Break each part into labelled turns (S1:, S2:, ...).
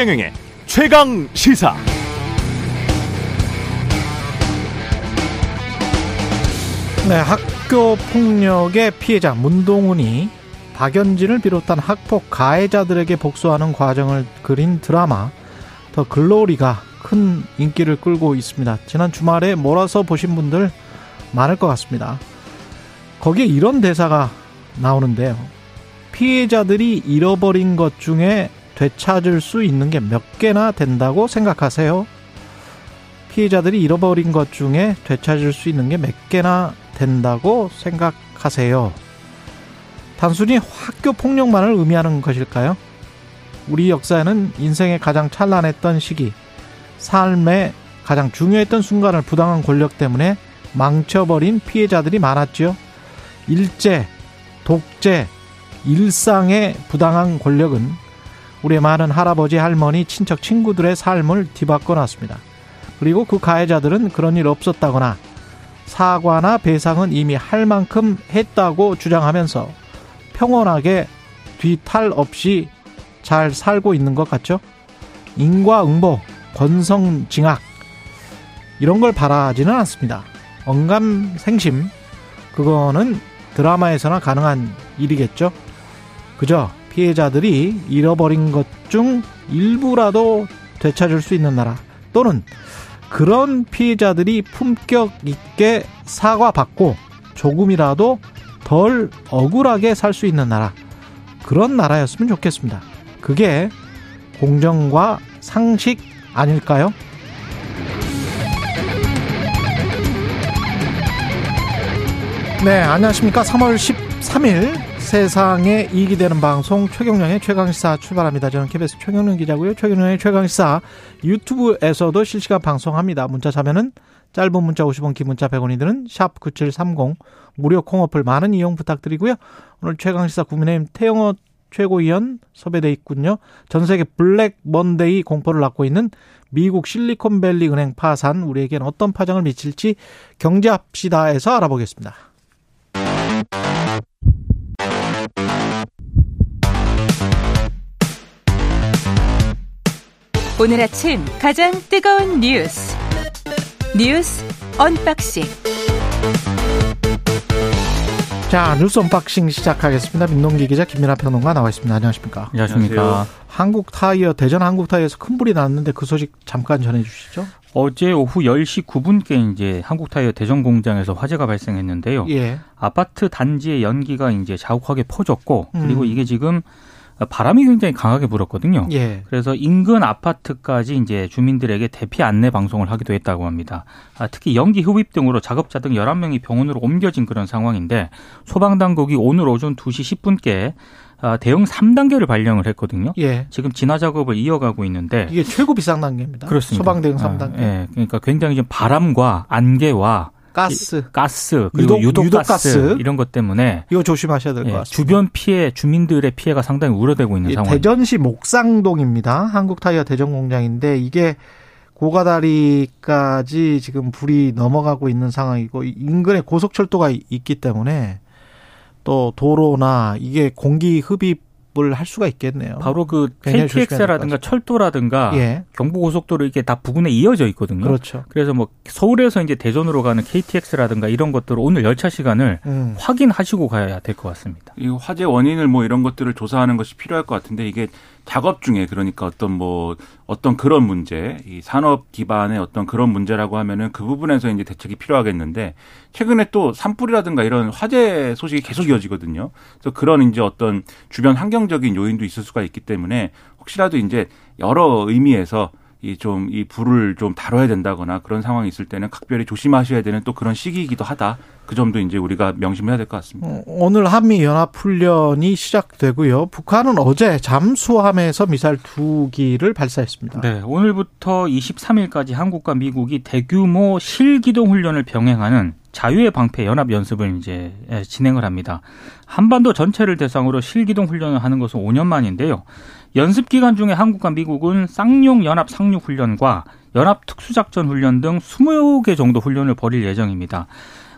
S1: 최경영의 최강 시사.
S2: 네, 학교 폭력의 피해자 문동훈이 박연진을 비롯한 학폭 가해자들에게 복수하는 과정을 그린 드라마 더 글로리가 큰 인기를 끌고 있습니다. 지난 주말에 몰아서 보신 분들 많을 것 같습니다. 거기에 이런 대사가 나오는데요. 피해자들이 잃어버린 것 중에 되찾을 수 있는 게 몇 개나 된다고 생각하세요? 피해자들이 잃어버린 것 중에 되찾을 수 있는 게 몇 개나 된다고 생각하세요? 단순히 학교 폭력만을 의미하는 것일까요? 우리 역사에는 인생의 가장 찬란했던 시기, 삶의 가장 중요했던 순간을 부당한 권력 때문에 망쳐버린 피해자들이 많았죠. 일제, 독재, 일상의 부당한 권력은 우리의 많은 할아버지, 할머니, 친척, 친구들의 삶을 뒤바꿔 놨습니다. 그리고 그 가해자들은 그런 일 없었다거나 사과나 배상은 이미 할 만큼 했다고 주장하면서 평온하게 뒤탈 없이 잘 살고 있는 것 같죠? 인과응보, 권성징악 이런 걸 바라지는 않습니다. 언감생심 그거는 드라마에서나 가능한 일이겠죠. 그저 피해자들이 잃어버린 것 중 일부라도 되찾을 수 있는 나라 또는 그런 피해자들이 품격 있게 사과받고 조금이라도 덜 억울하게 살 수 있는 나라 그런 나라였으면 좋겠습니다. 그게 공정과 상식 아닐까요? 네, 안녕하십니까. 3월 13일 세상에 이익이 되는 방송 최경령의 최강시사 출발합니다. 저는 KBS 최경령 기자고요. 최경령의 최강시사 유튜브에서도 실시간 방송합니다. 문자 자면은 짧은 문자 50원, 긴 문자 100원이 드는 샵 9730 무료 콩어플 많은 이용 부탁드리고요. 오늘 최강시사 국민의힘 태영호 최고위원 섭외돼 있군요. 전 세계 블랙 먼데이 공포를 낳고 있는 미국 실리콘밸리 은행 파산 우리에겐 어떤 파장을 미칠지 경제합시다에서 알아보겠습니다.
S3: 오늘 아침 가장 뜨거운 뉴스 뉴스 unboxing
S2: 자 뉴스 unboxing 시작하겠습니다. 민동기 기자 김민아 평론가 나와 있습니다. 안녕하십니까?
S4: 안녕하십니까?
S2: 한국 타이어 대전 한국 타이어에서 큰 불이 났는데 그 소식 잠깐 전해 주시죠.
S4: 어제 오후 10시 9분께 이제 한국 타이어 대전 공장에서 화재가 발생했는데요.
S2: 예.
S4: 아파트 단지의 연기가 이제 자욱하게 퍼졌고 그리고
S2: 음.
S4: 이게 지금 바람이 굉장히 강하게 불었거든요.
S2: 예.
S4: 그래서 인근 아파트까지 이제 주민들에게 대피 안내 방송을 하기도 했다고 합니다. 아, 특히 연기 흡입 등으로 작업자 등 11명이 병원으로 옮겨진 그런 상황인데 소방당국이 오늘 오전 2시 10분께 아, 대응 3단계를 발령을 했거든요.
S2: 예.
S4: 지금 진화 작업을 이어가고 있는데
S2: 이게 최고 비상 단계입니다.
S4: 그렇습니다.
S2: 소방 대응
S4: 아,
S2: 3단계.
S4: 예. 그러니까 굉장히 좀 바람과 안개와
S2: 가스.
S4: 가스 그리고
S2: 유독-
S4: 유독.
S2: 가스
S4: 이런 것 때문에
S2: 이거 조심하셔야 될것
S4: 예,
S2: 같습니다.
S4: 주변 피해 주민들의 피해가 상당히 우려되고 있는
S2: 예,
S4: 상황입니다.
S2: 대전시 목상동입니다. 한국 타이어 대전 공장인데 이게 고가다리까지 지금 불이 넘어가고 있는 상황이고 인근에 고속철도가 있기 때문에 또 도로나 이게 공기 흡입 을 할 수가 있겠네요.
S4: 바로 그 KTX라든가 철도라든가
S2: 예.
S4: 경부고속도로 이게 다 부근에 이어져 있거든요.
S2: 그렇죠.
S4: 그래서 뭐 서울에서 이제 대전으로 가는 KTX라든가 이런 것들을 오늘 열차 시간을
S2: 음.
S4: 확인하시고 가야 될 것 같습니다.
S5: 이 화재 원인을 뭐 이런 것들을 조사하는 것이 필요할 것 같은데 이게 작업 중에 그러니까 어떤 뭐 어떤 그런 문제, 이 산업 기반의 어떤 그런 문제라고 하면은 그 부분에서 이제 대책이 필요하겠는데 최근에 또 산불이라든가 이런 화재 소식이 계속 이어지거든요. 그래서 그런 이제 어떤 주변 환경적인 요인도 있을 수가 있기 때문에 혹시라도 이제 여러 의미에서 이 좀 이 불을 좀 다뤄야 된다거나 그런 상황이 있을 때는 각별히 조심하셔야 되는 또 그런 시기이기도 하다. 그 점도 이제 우리가 명심해야 될 것 같습니다.
S2: 어, 오늘 한미 연합 훈련이 시작되고요. 북한은 어제 잠수함에서 미사일 두 기를 발사했습니다.
S4: 네, 오늘부터 23일까지 한국과 미국이 대규모 실기동 훈련을 병행하는 자유의 방패 연합 연습을 이제 예, 진행을 합니다. 한반도 전체를 대상으로 실기동 훈련을 하는 것은 5년 만인데요. 연습 기간 중에 한국과 미국은 쌍용 연합 상륙 훈련과 연합 특수작전 훈련 등 20개 정도 훈련을 벌일 예정입니다.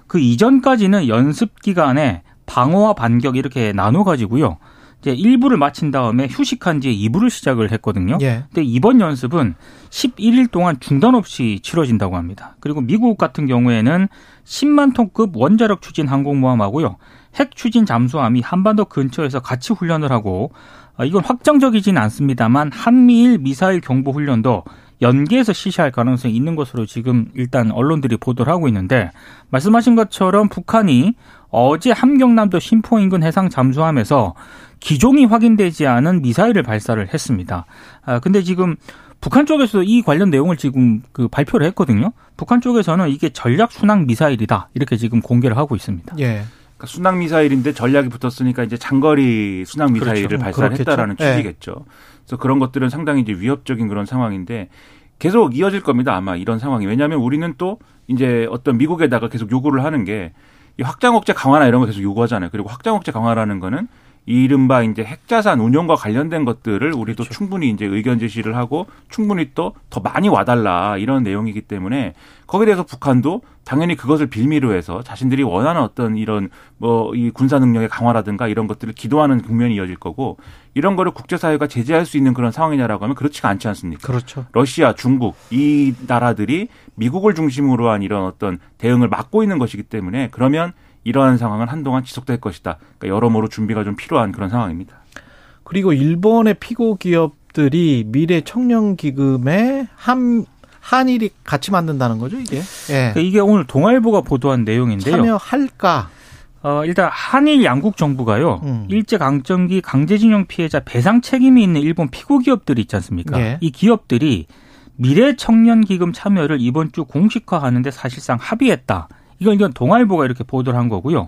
S4: 그 이전까지는 연습 기간에 방어와 반격 이렇게 나눠 가지고요. 이제 일부를 마친 다음에 휴식한 뒤에 2부를 시작을 했거든요.
S2: 예.
S4: 근데 이번 연습은 11일 동안 중단 없이 치러진다고 합니다. 그리고 미국 같은 경우에는 10만 톤급 원자력 추진 항공모함하고요. 핵 추진 잠수함이 한반도 근처에서 같이 훈련을 하고 아, 이건 확정적이지는 않습니다만 한미일 미사일 경보 훈련도 연계해서 실시할 가능성이 있는 것으로 지금 일단 언론들이 보도를 하고 있는데 말씀하신 것처럼 북한이 어제 함경남도 신포 인근 해상 잠수함에서 기종이 확인되지 않은 미사일을 발사를 했습니다. 아 근데 지금 북한 쪽에서 이 관련 내용을 지금 그 발표를 했거든요. 북한 쪽에서는 이게 전략 순항 미사일이다 이렇게 지금 공개를 하고 있습니다.
S2: 예.
S5: 그러니까 순항 미사일인데 전략이 붙었으니까 이제 장거리 순항 미사일을
S2: 그렇죠.
S5: 발사했다라는
S2: 그렇겠죠.
S5: 취지겠죠. 그래서 그런 것들은 상당히 이제 위협적인 그런 상황인데 계속 이어질 겁니다. 아마 이런 상황이. 왜냐하면 우리는 또 이제 어떤 미국에다가 계속 요구를 하는 게이 확장 억제 강화나 이런 거 계속 요구하잖아요. 그리고 확장 억제 강화라는 거는 이른바 이제 핵자산 운용과 관련된 것들을 우리도
S2: 그렇죠.
S5: 충분히 이제 의견 제시를 하고 충분히 또 더 많이 와달라 이런 내용이기 때문에 거기에 대해서 북한도 당연히 그것을 빌미로 해서 자신들이 원하는 어떤 이런 뭐 이 군사 능력의 강화라든가 이런 것들을 기도하는 국면이 이어질 거고 이런 거를 국제사회가 제재할 수 있는 그런 상황이냐라고 하면 그렇지가 않지 않습니까?
S2: 그렇죠.
S5: 러시아, 중국 이 나라들이 미국을 중심으로 한 이런 어떤 대응을 막고 있는 것이기 때문에 그러면 이러한 상황은 한동안 지속될 것이다. 그러니까 여러모로 준비가 좀 필요한 그런 상황입니다.
S2: 그리고 일본의 피고 기업들이 미래 청년 기금에 한 한일이 같이 만든다는 거죠, 이게. 예.
S4: 그러니까 이게 오늘 동아일보가 보도한 내용인데요.
S2: 참여할까?
S4: 어, 일단 한일 양국 정부가요.
S2: 음.
S4: 일제 강점기 강제징용 피해자 배상 책임이 있는 일본 피고 기업들이 있지 않습니까?
S2: 예.
S4: 이 기업들이 미래 청년 기금 참여를 이번 주 공식화하는데 사실상 합의했다. 이건 이건 동아일보가 이렇게 보도를 한 거고요.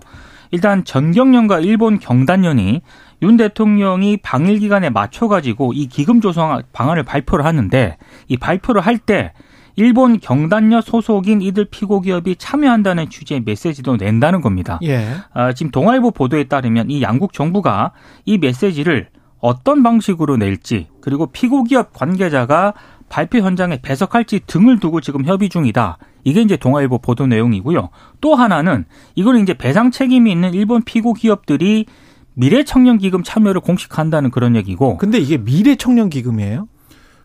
S4: 일단 전경련과 일본 경단련이 윤 대통령이 방일 기간에 맞춰 가지고 이 기금 조성 방안을 발표를 하는데 이 발표를 할 때 일본 경단련 소속인 이들 피고 기업이 참여한다는 취지의 메시지도 낸다는 겁니다.
S2: 예.
S4: 아, 지금 동아일보 보도에 따르면 이 양국 정부가 이 메시지를 어떤 방식으로 낼지 그리고 피고 기업 관계자가 발표 현장에 배석할지 등을 두고 지금 협의 중이다. 이게 이제 동아일보 보도 내용이고요. 또 하나는 이거는 이제 배상 책임이 있는 일본 피고 기업들이 미래 청년 기금 참여를 공식한다는 그런 얘기고.
S2: 근데 이게 미래 청년 기금이에요?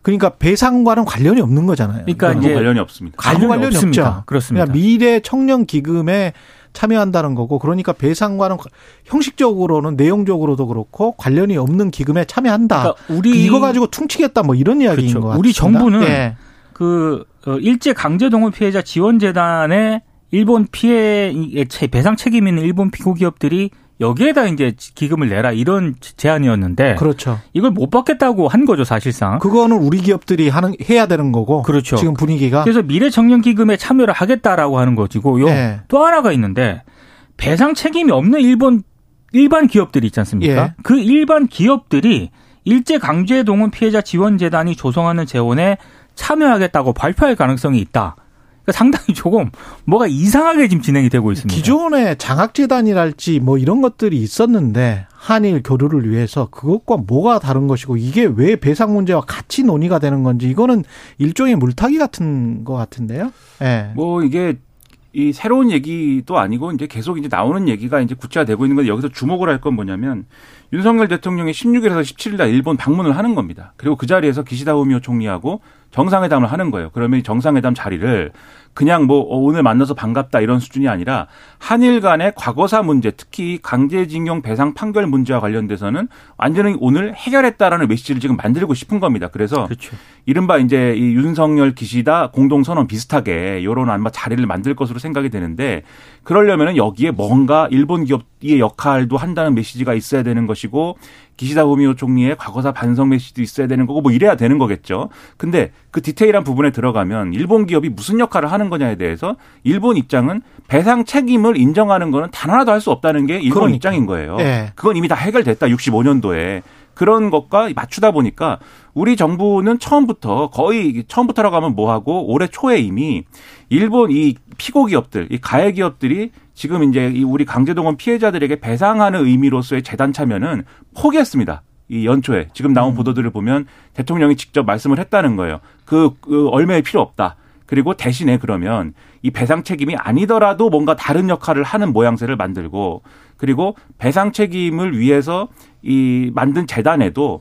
S2: 그러니까 배상과는 관련이 없는 거잖아요.
S4: 그러니까 이제
S5: 관련이 없습니다.
S2: 아무 관련이
S4: 없습니다.
S2: 없죠.
S4: 그렇습니다.
S2: 그러니까 미래 청년 기금에 참여한다는 거고 그러니까 배상과는 형식적으로는 내용적으로도 그렇고 관련이 없는 기금에 참여한다.
S4: 그러니까 우리
S2: 이거 가지고 퉁치겠다 뭐 이런 이야기인
S4: 그렇죠.
S2: 것 같습니다.
S4: 우리 정부는
S2: 예.
S4: 그 어, 일제 강제 동원 피해자 지원 재단에 일본 피해 배상 책임 있는 일본 피고 기업들이 여기에다 이제 기금을 내라 이런 제안이었는데
S2: 그렇죠.
S4: 이걸 못 받겠다고 한 거죠 사실상.
S2: 그거는 우리 기업들이 하는 해야 되는 거고.
S4: 그렇죠.
S2: 지금 분위기가
S4: 그래서 미래 청년 기금에 참여를 하겠다라고 하는 것이고요.
S2: 예.
S4: 또 하나가 있는데 배상 책임이 없는 일본 일반 기업들이 있지 않습니까?
S2: 예.
S4: 그 일반 기업들이 일제 강제 동원 피해자 지원 재단이 조성하는 재원에 참여하겠다고 발표할 가능성이 있다. 그러니까 상당히 조금 뭐가 이상하게 지금 진행이 되고 있습니다.
S2: 기존에 장학재단이랄지 뭐 이런 것들이 있었는데 한일 교류를 위해서 그것과 뭐가 다른 것이고 이게 왜 배상 문제와 같이 논의가 되는 건지 이거는 일종의 물타기 같은 것 같은데요. 예.
S5: 뭐 이게 이 새로운 얘기도 아니고 이제 계속 이제 나오는 얘기가 이제 구체화되고 있는 건데 여기서 주목을 할 건 뭐냐면 윤석열 대통령이 16일에서 17일 날 일본 방문을 하는 겁니다. 그리고 그 자리에서 기시다 후미오 총리하고 정상회담을 하는 거예요. 그러면 이 정상회담 자리를 그냥 뭐 어, 오늘 만나서 반갑다 이런 수준이 아니라 한일 간의 과거사 문제, 특히 강제징용 배상 판결 문제와 관련돼서는 완전히 오늘 해결했다라는 메시지를 지금 만들고 싶은 겁니다. 그래서
S4: 그렇죠.
S5: 이른바 이제 이 윤석열 기시다 공동선언 비슷하게 요런 아마 자리를 만들 것으로 생각이 되는데 그러려면은 여기에 뭔가 일본 기업의 역할도 한다는 메시지가 있어야 되는 것이고 기시다 후미오 총리의 과거사 반성 메시지도 있어야 되는 거고 뭐 이래야 되는 거겠죠. 근데 그 디테일한 부분에 들어가면 일본 기업이 무슨 역할을 하는 거냐에 대해서 일본 입장은 배상 책임을 인정하는 거는 단 하나도 할 수 없다는 게 일본
S2: 그러니까.
S5: 입장인 거예요.
S2: 예.
S5: 그건 이미 다 해결됐다. 65년도에. 그런 것과 맞추다 보니까 우리 정부는 처음부터 거의 처음부터라고 하면 뭐하고 올해 초에 이미 일본 이 피고 기업들, 이 가해 기업들이 지금 이제 이 우리 강제동원 피해자들에게 배상하는 의미로서의 재단 참여는 포기했습니다. 이 연초에 지금 나온 보도들을 보면 대통령이 직접 말씀을 했다는 거예요. 그, 그 얼마에 필요 없다. 그리고 대신에 그러면 이 배상 책임이 아니더라도 뭔가 다른 역할을 하는 모양새를 만들고 그리고 배상 책임을 위해서 이 만든 재단에도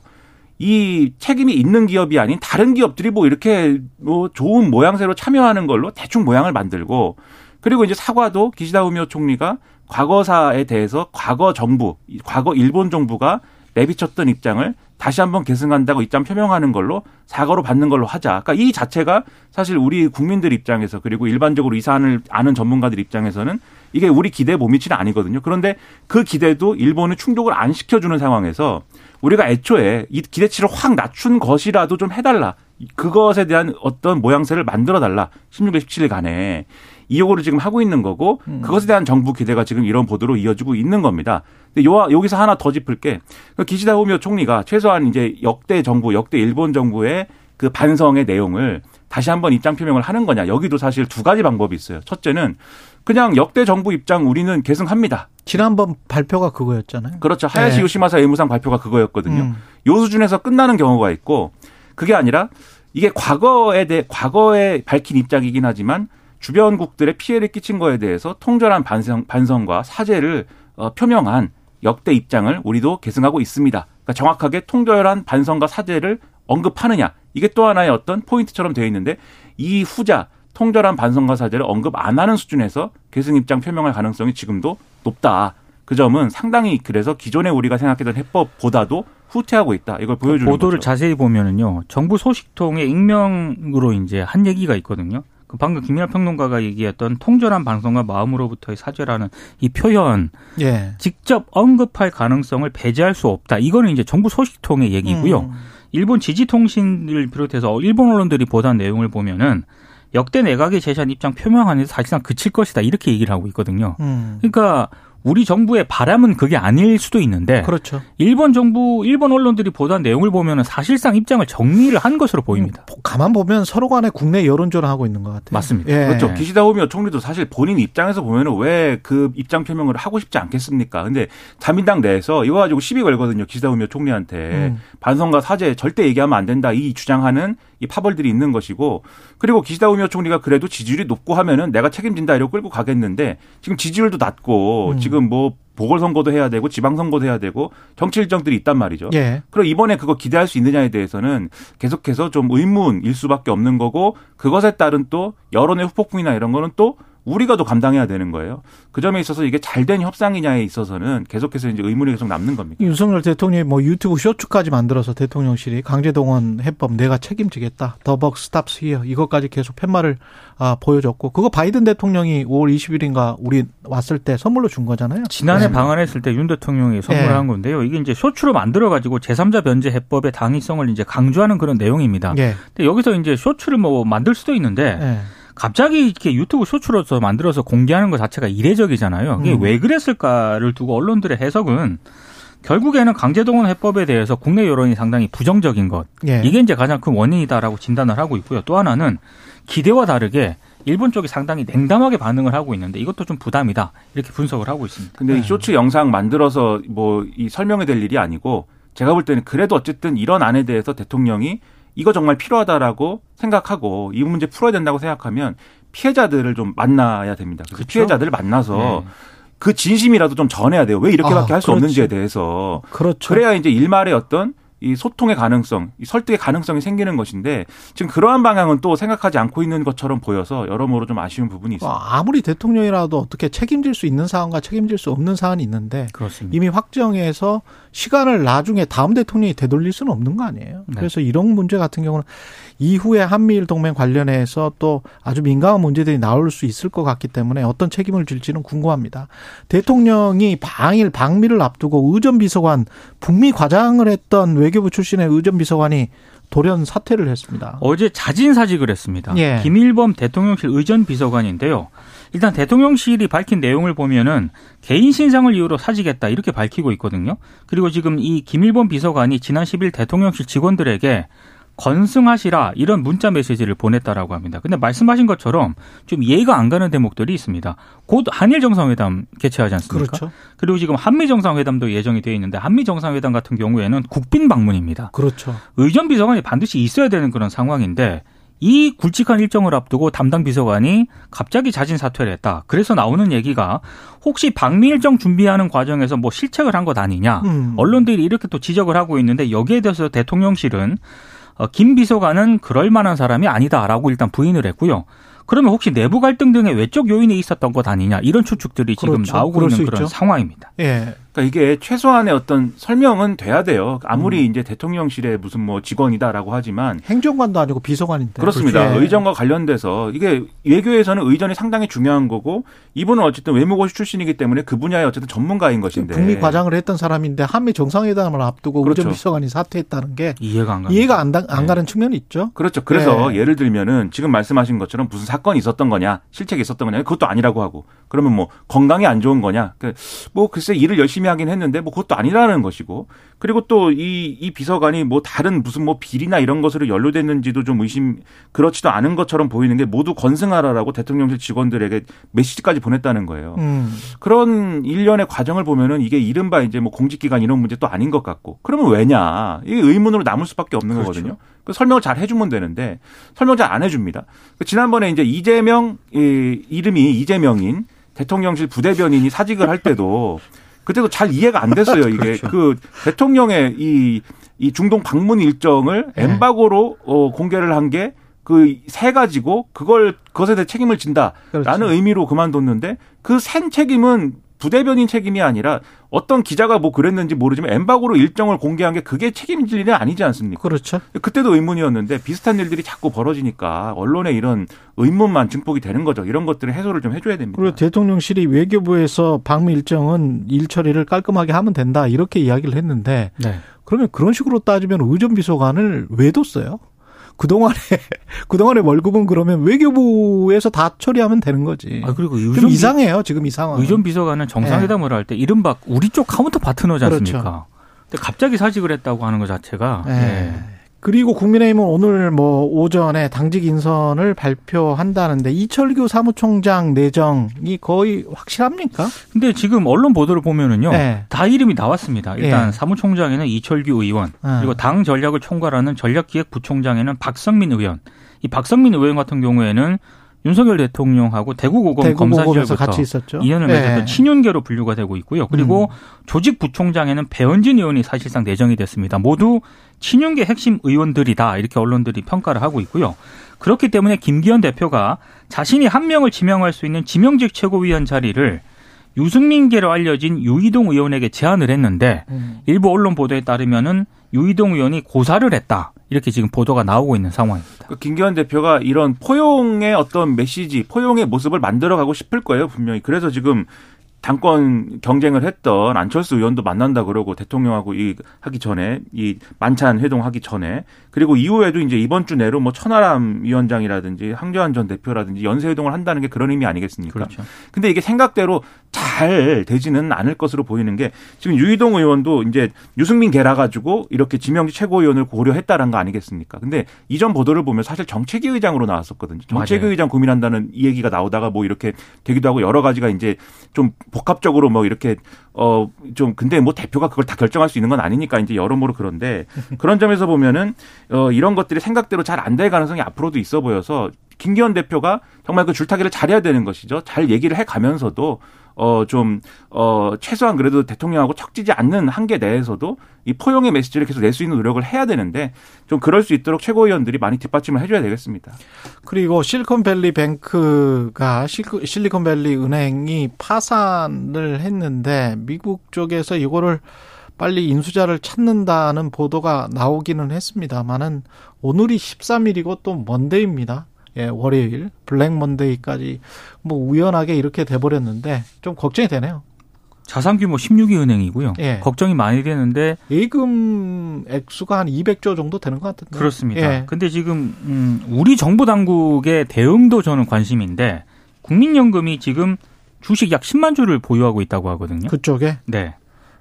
S5: 이 책임이 있는 기업이 아닌 다른 기업들이 뭐 이렇게 뭐 좋은 모양새로 참여하는 걸로 대충 모양을 만들고 그리고 이제 사과도 기시다 후미오 총리가 과거사에 대해서 과거 정부, 과거 일본 정부가 내비쳤던 입장을 다시 한번 계승한다고 입장 표명하는 걸로 사과로 받는 걸로 하자. 그러니까 이 자체가 사실 우리 국민들 입장에서 그리고 일반적으로 이 사안을 아는 전문가들 입장에서는 이게 우리 기대에 못 미치는 아니거든요. 그런데 그 기대도 일본은 충족을 안 시켜주는 상황에서 우리가 애초에 이 기대치를 확 낮춘 것이라도 좀 해달라. 그것에 대한 어떤 모양새를 만들어 달라. 16일, 17일 간에. 이 요구를 지금 하고 있는 거고 음. 그것에 대한 정부 기대가 지금 이런 보도로 이어지고 있는 겁니다. 근데 요, 여기서 하나 더 짚을 게그 기시다 후미오 총리가 최소한 이제 역대 정부, 역대 일본 정부의 그 반성의 내용을 다시 한번 입장 표명을 하는 거냐. 여기도 사실 두 가지 방법이 있어요. 첫째는 그냥 역대 정부 입장 우리는 계승합니다.
S2: 지난번 발표가 그거였잖아요.
S5: 그렇죠. 하야시 네. 요시마사 외무상 발표가 그거였거든요. 음. 요 수준에서 끝나는 경우가 있고 그게 아니라 이게 과거에 대해 과거에 밝힌 입장이긴 하지만 주변국들의 피해를 끼친 거에 대해서 통절한 반성, 반성과 사죄를 어, 표명한 역대 입장을 우리도 계승하고 있습니다. 그러니까 정확하게 통절한 반성과 사죄를 언급하느냐 이게 또 하나의 어떤 포인트처럼 되어 있는데 이 후자 통절한 반성과 사죄를 언급 안 하는 수준에서 계승 입장 표명할 가능성이 지금도 높다. 그 점은 상당히 그래서 기존에 우리가 생각했던 해법보다도 후퇴하고 있다. 이걸 보여주는
S4: 보도를
S5: 거죠.
S4: 자세히 보면은요. 정부 소식통의 익명으로 이제 한 얘기가 있거든요. 그 방금 김민하 평론가가 얘기했던 통절한 방송과 마음으로부터의 사죄라는 이 표현 예. 직접 언급할 가능성을 배제할 수 없다. 이거는 이제 정부 소식통의 얘기고요. 음. 일본 지지통신을 비롯해서 일본 언론들이 보도한 내용을 보면은 역대 내각이 제시한 입장 표명안에서 사실상 그칠 것이다 이렇게 얘기를 하고 있거든요. 음. 그러니까 우리 정부의 바람은 그게 아닐 수도 있는데
S2: 그렇죠.
S4: 일본 정부 일본 언론들이 보도한 내용을 보면은 사실상 입장을 정리를 한 것으로 보입니다.
S2: 음, 가만 보면 서로 간에 국내 여론전을 하고 있는 것 같아요.
S4: 맞습니다.
S5: 예. 그렇죠. 기시다 후미오 총리도 사실 본인 입장에서 보면은 왜 그 입장 표명을 하고 싶지 않겠습니까? 근데 자민당 내에서 이거 가지고 시비 걸거든요. 기시다 후미오 총리한테 음. 반성과 사죄 절대 얘기하면 안 된다 이 주장하는 이 파벌들이 있는 것이고 그리고 기시다 후미오 총리가 그래도 지지율이 높고 하면은 내가 책임진다 이러고 끌고 가겠는데 지금 지지율도 낮고 음. 지금 뭐 보궐선거도 해야 되고 지방선거도 해야 되고 정치 일정들이 있단 말이죠. 예. 그럼 이번에 그거 기대할 수 있느냐에 대해서는 계속해서 좀 의문일 수밖에 없는 거고 그것에 따른 또 여론의 후폭풍이나 이런 거는 또 우리가 더 감당해야 되는 거예요. 그 점에 있어서 이게 잘 된 협상이냐에 있어서는 계속해서 이제 의문이 계속 남는 겁니다.
S2: 윤석열 대통령이 뭐 유튜브 쇼츠까지 만들어서 대통령실이 강제동원 해법 내가 책임지겠다. The buck stops here 이것까지 계속 팻말을 아, 보여줬고 그거 바이든 대통령이 5월 20일인가 우리 왔을 때 선물로 준 거잖아요.
S4: 지난해 네. 방한했을 때 윤 대통령이 선물한 네. 건데요. 이게 이제 쇼츠로 만들어 가지고 제3자 변제 해법의 당위성을 이제 강조하는 그런 내용입니다. 네. 근데 여기서 이제 쇼츠를 뭐 만들 수도 있는데 네. 갑자기 이렇게 유튜브 쇼츠로서 만들어서 공개하는 것 자체가 이례적이잖아요. 이게 음. 왜 그랬을까를 두고 언론들의 해석은 결국에는 강제동원 해법에 대해서 국내 여론이 상당히 부정적인 것. 예. 이게 이제 가장 큰 원인이다라고 진단을 하고 있고요. 또 하나는 기대와 다르게 일본 쪽이 상당히 냉담하게 반응을 하고 있는데 이것도 좀 부담이다. 이렇게 분석을 하고 있습니다.
S5: 근데 이 네. 쇼츠 영상 만들어서 뭐 이 설명이 될 일이 아니고 제가 볼 때는 그래도 어쨌든 이런 안에 대해서 대통령이 이거 정말 필요하다라고 생각하고 이 문제 풀어야 된다고 생각하면 피해자들을 좀 만나야 됩니다. 그래서 그렇죠? 피해자들을 만나서 네. 그 진심이라도 좀 전해야 돼요. 왜 이렇게밖에 아, 할수 없는지에 대해서.
S2: 그렇죠.
S5: 그래야 이제 일말의 어떤 이 소통의 가능성, 이 설득의 가능성이 생기는 것인데 지금 그러한 방향은 또 생각하지 않고 있는 것처럼 보여서 여러모로 좀 아쉬운 부분이 있습니다.
S2: 아무리 대통령이라도 어떻게 책임질 수 있는 사안과 책임질 수 없는 사안이 있는데
S4: 그렇습니다.
S2: 이미 확정해서 시간을 나중에 다음 대통령이 되돌릴 수는 없는 거 아니에요. 네. 그래서 이런 문제 같은 경우는 이후에 한미일 동맹 관련해서 또 아주 민감한 문제들이 나올 수 있을 것 같기 때문에 어떤 책임을 질지는 궁금합니다. 대통령이 방일 방미를 앞두고 의전 비서관 북미 과장을 했던 외교부 출신의 의전 비서관이 돌연 사퇴를 했습니다.
S4: 어제 자진사직을 했습니다. 예. 김일범 대통령실 의전 비서관인데요. 일단 대통령실이 밝힌 내용을 보면은 개인 신상을 이유로 사직했다 이렇게 밝히고 있거든요. 그리고 지금 이 김일범 비서관이 지난 10일 대통령실 직원들에게 건승하시라 이런 문자 메시지를 보냈다라고 합니다. 근데 말씀하신 것처럼 좀 이해가 안 가는 대목들이 있습니다. 곧 한일 정상회담 개최하지 않습니까?
S2: 그렇죠.
S4: 그리고 지금 한미 정상회담도 예정이 되어 있는데 한미 정상회담 같은 경우에는 국빈 방문입니다.
S2: 그렇죠.
S4: 의전 비서관이 반드시 있어야 되는 그런 상황인데 이 굵직한 일정을 앞두고 담당 비서관이 갑자기 자진 사퇴를 했다. 그래서 나오는 얘기가 혹시 방미 일정 준비하는 과정에서 뭐 실책을 한 것 아니냐.
S2: 음.
S4: 언론들이 이렇게 또 지적을 하고 있는데 여기에 대해서 대통령실은 어, 김 비서관은 그럴 만한 사람이 아니다라고 일단 부인을 했고요. 그러면 혹시 내부 갈등 등의 외적 요인이 있었던 것 아니냐 이런 추측들이 지금
S2: 그렇죠.
S4: 나오고
S2: 그럴 수
S4: 있는 그런
S2: 있죠.
S4: 상황입니다.
S2: 예.
S5: 그러니까 이게 최소한의 어떤 설명은 돼야 돼요. 아무리
S2: 음.
S5: 이제 대통령실의 무슨 뭐 직원이다라고 하지만
S2: 행정관도 아니고 비서관인데.
S5: 그렇습니다.
S2: 예.
S5: 의전과 관련돼서 이게 외교에서는 의전이 상당히 중요한 거고 이분은 어쨌든 외무고시 출신이기 때문에 그 분야의 어쨌든 전문가인 것인데
S2: 북미 과장을 했던 사람인데 한미 정상회담을 앞두고
S5: 그렇죠.
S2: 의전 비서관이 사퇴했다는 게
S4: 이해가 안 갑니다.
S2: 이해가 안, 다- 안
S4: 네.
S2: 가는 측면이 있죠.
S5: 그렇죠. 그래서
S2: 예.
S5: 예를 들면은 지금 말씀하신 것처럼 무슨 사건이 있었던 거냐, 실책이 있었던 거냐, 그것도 아니라고 하고, 그러면 뭐 건강이 안 좋은 거냐, 그뭐 글쎄 일을 열심히 하긴 했는데 뭐 그것도 아니라는 것이고, 그리고 또 이 이 비서관이 뭐 다른 무슨 뭐 비리나 이런 것으로 연루됐는지도 좀 의심 그렇지도 않은 것처럼 보이는 게 모두 건승하라라고 대통령실 직원들에게 메시지까지 보냈다는 거예요.
S2: 음.
S5: 그런 일련의 과정을 보면은 이게 이른바 이제 뭐 공직기관 이런 문제 또 아닌 것 같고 그러면 왜냐 이게 의문으로 남을 수밖에 없는
S4: 그렇죠.
S5: 거거든요. 그 설명을 잘 해주면 되는데 설명 잘 안 해줍니다. 그 지난번에 이제 이재명 이 이름이 이재명인 대통령실 부대변인이 사직을 할 때도 그때도 잘 이해가 안 됐어요. 이게
S4: 그렇죠.
S5: 그 대통령의 이, 이 중동 방문 일정을
S2: 네.
S5: 엠바고로 어, 공개를 한 게 그 세 가지고 그걸 그것에 대해 책임을 진다라는
S2: 그렇죠.
S5: 의미로 그만뒀는데 그센 책임은 부대변인 책임이 아니라 어떤 기자가 뭐 그랬는지 모르지만 엠바고로 일정을 공개한 게 그게 책임질 일이 아니지 않습니까?
S2: 그렇죠.
S5: 그때도 의문이었는데 비슷한 일들이 자꾸 벌어지니까 언론에 이런 의문만 증폭이 되는 거죠. 이런 것들을 해소를 좀 해줘야 됩니다.
S2: 그리고 대통령실이 외교부에서 방미 일정은 일 처리를 깔끔하게 하면 된다 이렇게 이야기를 했는데
S4: 네.
S2: 그러면 그런 식으로 따지면 의전 비서관을 왜 뒀어요? 그동안에 그동안의 월급은 그러면 외교부에서 다 처리하면 되는 거지.
S4: 아 그리고
S2: 좀 이상해요 지금 이 상황.
S4: 의전 비서관은 정상회담을 할때 이른바 우리 쪽 카운터 파트너지
S2: 그렇죠.
S4: 않습니까? 근데 갑자기 사직을 했다고 하는 것 자체가
S2: 예.
S4: 예.
S2: 그리고 국민의힘은 오늘 뭐 오전에 당직 인선을 발표한다는데 이철규 사무총장 내정이 거의 확실합니까?
S4: 근데 지금 언론 보도를 보면은요.
S2: 네.
S4: 다 이름이 나왔습니다. 일단
S2: 예.
S4: 사무총장에는 이철규 의원,
S2: 아.
S4: 그리고 당 전략을 총괄하는 전략기획부총장에는 박성민 의원. 이 박성민 의원 같은 경우에는 윤석열 대통령하고 대구고검 검사
S2: 같이
S4: 시절부터
S2: 있었죠.
S4: 인연을
S2: 예.
S4: 맺었던 친윤계로 분류가 되고 있고요. 그리고
S2: 음.
S4: 조직부총장에는 배현진 의원이 사실상 내정이 됐습니다. 모두 친윤계 핵심 의원들이다 이렇게 언론들이 평가를 하고 있고요. 그렇기 때문에 김기현 대표가 자신이 한 명을 지명할 수 있는 지명직 최고위원 자리를 유승민계로 알려진 유이동 의원에게 제안을 했는데
S2: 음.
S4: 일부 언론 보도에 따르면은 유이동 의원이 고사를 했다 이렇게 지금 보도가 나오고 있는 상황입니다.
S5: 그 김기현 대표가 이런 포용의 어떤 메시지, 포용의 모습을 만들어가고 싶을 거예요 분명히. 그래서 지금 당권 경쟁을 했던 안철수 의원도 만난다 그러고 대통령하고 이 하기 전에 이 만찬 회동 하기 전에 그리고 이후에도 이제 이번 주 내로 뭐 천하람 위원장이라든지 황교안 전 대표라든지 연쇄 회동을 한다는 게 그런 의미 아니겠습니까?
S4: 그렇죠.
S5: 근데 이게 생각대로 잘 되지는 않을 것으로 보이는 게 지금 유이동 의원도 이제 유승민 계라 가지고 이렇게 지명직 최고위원을 고려했다는 거 아니겠습니까? 근데 이전 보도를 보면 사실 정책위 의장으로 나왔었거든요. 정책위
S4: 맞아요.
S5: 의장 고민한다는 이 얘기가 나오다가 뭐 이렇게 되기도 하고 여러 가지가 이제 좀 복합적으로 뭐 이렇게 어 좀 근데 뭐 대표가 그걸 다 결정할 수 있는 건 아니니까 이제 여러모로 그런데 그런 점에서 보면은 어 이런 것들이 생각대로 잘 안 될 가능성이 앞으로도 있어 보여서 김기현 대표가 정말 그 줄타기를 잘해야 되는 것이죠. 잘 얘기를 해 가면서도 어 좀 어 최소한 그래도 대통령하고 척지지 않는 한계 내에서도 이 포용의 메시지를 계속 낼 수 있는 노력을 해야 되는데 좀 그럴 수 있도록 최고위원들이 많이 뒷받침을 해줘야 되겠습니다.
S2: 그리고 실리콘밸리 뱅크가 실리- 실리콘밸리 은행이 파산을 했는데 미국 쪽에서 이거를 빨리 인수자를 찾는다는 보도가 나오기는 했습니다만은 오늘이 13일이고 또 먼데이입니다. 예, 월요일 블랙 먼데이까지 뭐 우연하게 이렇게 돼버렸는데 좀 걱정이 되네요.
S4: 자산 규모 16위 은행이고요.
S2: 예.
S4: 걱정이 많이 되는데
S2: 예금 액수가 한 200조 정도 되는 것 같은데.
S4: 그렇습니다.
S2: 예.
S4: 근데 지금 음, 우리 정부 당국의 대응도 저는 관심인데 국민연금이 지금 주식 약 10만 주를 보유하고 있다고 하거든요.
S2: 그쪽에
S4: 네.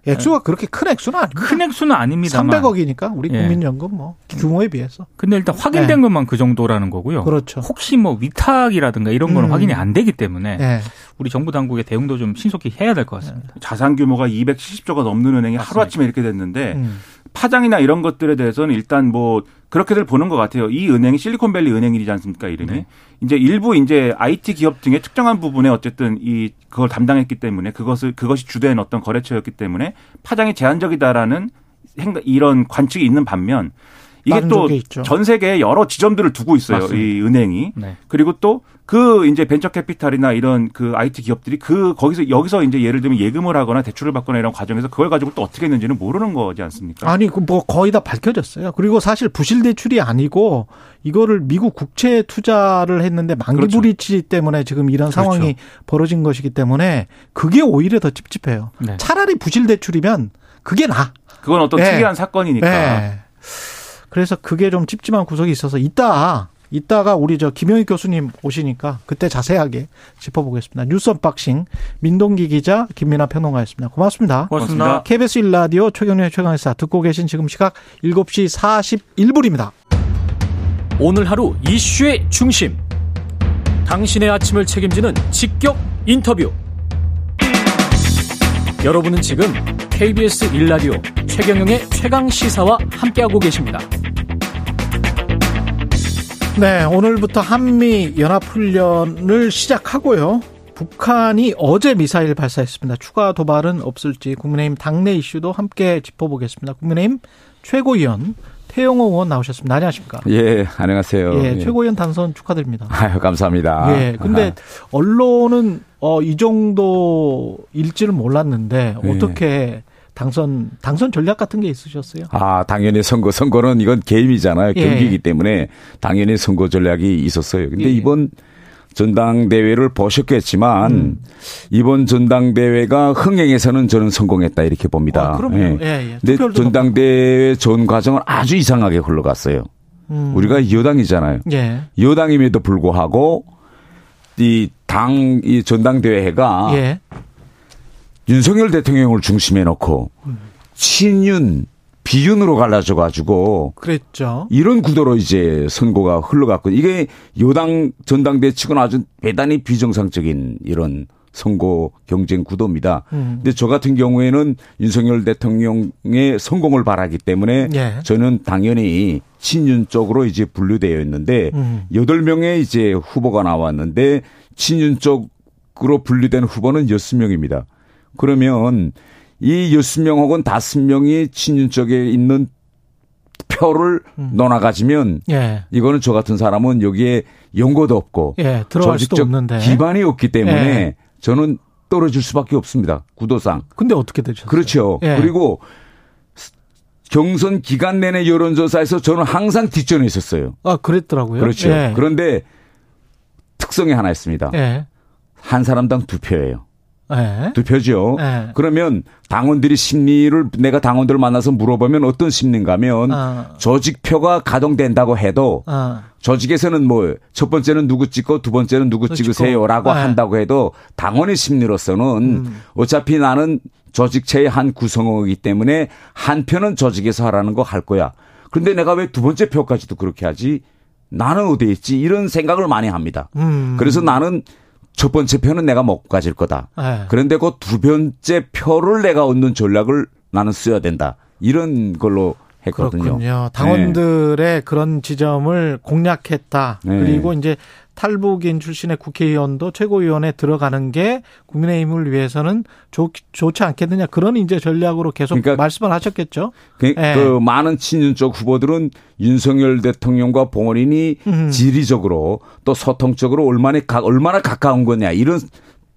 S2: 액수가 그렇게 큰 액수는 아닙니다.
S4: 큰 액수는 아닙니다만
S2: 300억이니까 우리
S4: 예.
S2: 국민연금 뭐 규모에 비해서.
S4: 근데 일단 확인된
S2: 네.
S4: 것만 그 정도라는 거고요.
S2: 그렇죠.
S4: 혹시 뭐 위탁이라든가 이런 거는
S2: 음.
S4: 확인이 안 되기 때문에
S2: 예.
S4: 우리 정부 당국의 대응도 좀 신속히 해야 될 것 같습니다.
S5: 자산 규모가 270조가 넘는 은행이 하루 아침에 이렇게 됐는데
S2: 음.
S5: 파장이나 이런 것들에 대해서는 일단 뭐 그렇게들 보는 것 같아요. 이 은행이 실리콘밸리 은행이지 않습니까 이름이 네. 이제 일부 이제 IT 기업 등의 특정한 부분에 어쨌든 이 그걸 담당했기 때문에 그것을 그것이 주된 어떤 거래처였기 때문에 파장이 제한적이다라는 이런 관측이 있는 반면 이게 또 전 세계에 여러 지점들을 두고 있어요. 맞습니다. 이 은행이. 네. 그리고 또 그 이제 벤처 캐피탈이나 이런 그 IT 기업들이 그 거기서 여기서 이제 예를 들면 예금을 하거나 대출을 받거나 이런 과정에서 그걸 가지고 또 어떻게 했는지는 모르는 거지 않습니까?
S2: 아니, 그뭐 거의 다 밝혀졌어요. 그리고 사실 부실 대출이 아니고 이거를 미국 국채 투자를 했는데 만기 그렇죠. 불이치 때문에 지금 이런 그렇죠. 상황이 벌어진 것이기 때문에 그게 오히려 더 찝찝해요. 네. 차라리 부실 대출이면 그게 나.
S5: 그건 어떤 네. 특이한 사건이니까. 네.
S2: 그래서 그게 좀 찝찝한 구석이 있어서 이따 이따가 우리 저 김영희 교수님 오시니까 그때 자세하게 짚어보겠습니다. 뉴스 unboxing 민동기 기자 김민아 평론가였습니다. 고맙습니다.
S4: 고맙습니다.
S2: KBS 1라디오 최경영의 최강시사 듣고 계신 지금 시각 7시 41분입니다.
S1: 오늘 하루 이슈의 중심. 당신의 아침을 책임지는 직격 인터뷰. 여러분은 지금 KBS 1라디오 최경영의 최강 시사와 함께하고 계십니다.
S2: 네, 오늘부터 한미 연합훈련을 시작하고요. 북한이 어제 미사일 발사했습니다. 추가 도발은 없을지 국민의힘 당내 이슈도 함께 짚어보겠습니다. 국민의힘 최고위원 태영호 의원 나오셨습니다. 안녕하십니까?
S6: 예, 안녕하세요.
S2: 예, 예. 최고위원 당선 축하드립니다.
S6: 아유, 감사합니다.
S2: 예, 근데. 언론은 어, 이 정도일지는 몰랐는데 예. 어떻게 당선 당선 전략 같은 게 있으셨어요?
S6: 아 당연히 선거 선거는 이건 게임이잖아요 예. 경기이기 때문에 당연히 선거 전략이 있었어요. 근데 예. 이번 전당대회를 보셨겠지만 음. 이번 전당대회가 흥행에서는 저는 성공했다 이렇게 봅니다.
S2: 아, 그럼요. 예. 예,
S6: 예. 근데 전당대회 전 과정은 아주 이상하게 흘러갔어요. 음. 우리가 여당이잖아요. 예. 여당임에도 불구하고 이 당이 전당대회가 예. 윤석열 대통령을 중심에 놓고 친윤 비윤으로 갈라져 가지고
S2: 그랬죠.
S6: 이런 구도로 이제 선거가 흘러갔고 이게 여당 전당대 치고는 아주 대단히 비정상적인 이런 선거 경쟁 구도입니다. 음. 근데 저 같은 경우에는 윤석열 대통령의 성공을 바라기 때문에 예. 저는 당연히 친윤 쪽으로 이제 분류되어 있는데 음. 여덟 음. 명의 이제 후보가 나왔는데 친윤 쪽으로 분류된 후보는 여섯 명입니다. 그러면 이 여섯 명 혹은 다섯 명이 친윤 쪽에 있는 표를 음. 넣어 가지면 예. 이거는 저 같은 사람은 여기에 연고도 없고
S2: 예, 조직적
S6: 기반이 없기 때문에 예. 저는 떨어질 수밖에 없습니다. 구도상.
S2: 근데 어떻게 되셨어요?
S6: 그렇죠. 예. 그리고 경선 기간 내내 여론조사에서 저는 항상 뒷전에 있었어요.
S2: 아, 그랬더라고요.
S6: 그렇죠. 예. 그런데 특성이 하나 있습니다. 예. 한 사람당 두 표예요. 네. 두 표죠. 네. 그러면 당원들이 심리를 내가 당원들을 만나서 물어보면 어떤 심리인가면 어. 조직표가 가동된다고 해도 어. 조직에서는 뭐 첫 번째는 누구 찍고 두 번째는 누구 찍으세요라고 네. 한다고 해도 당원의 심리로서는 음. 어차피 나는 조직체의 한 구성원이기 때문에 한 표는 조직에서 하라는 거 할 거야. 그런데 내가 왜 두 번째 표까지도 그렇게 하지? 나는 어디에 있지? 이런 생각을 많이 합니다. 음. 그래서 나는 첫 번째 표는 내가 먹고 가질 거다. 네. 그런데 그 두 번째 표를 내가 얻는 전략을 나는 써야 된다. 이런 걸로 했거든요.
S2: 그렇군요. 당원들의 네. 그런 지점을 공략했다. 네. 그리고 이제 탈북인 출신의 국회의원도 최고위원에 들어가는 게 국민의힘을 위해서는 좋, 좋지 않겠느냐 그런 이제 전략으로 계속 그러니까 말씀을 하셨겠죠.
S6: 그, 네. 그 많은 친윤 쪽 후보들은 윤석열 대통령과 봉원인이 음. 지리적으로 또 소통적으로 얼마나 가, 얼마나 가까운 거냐 이런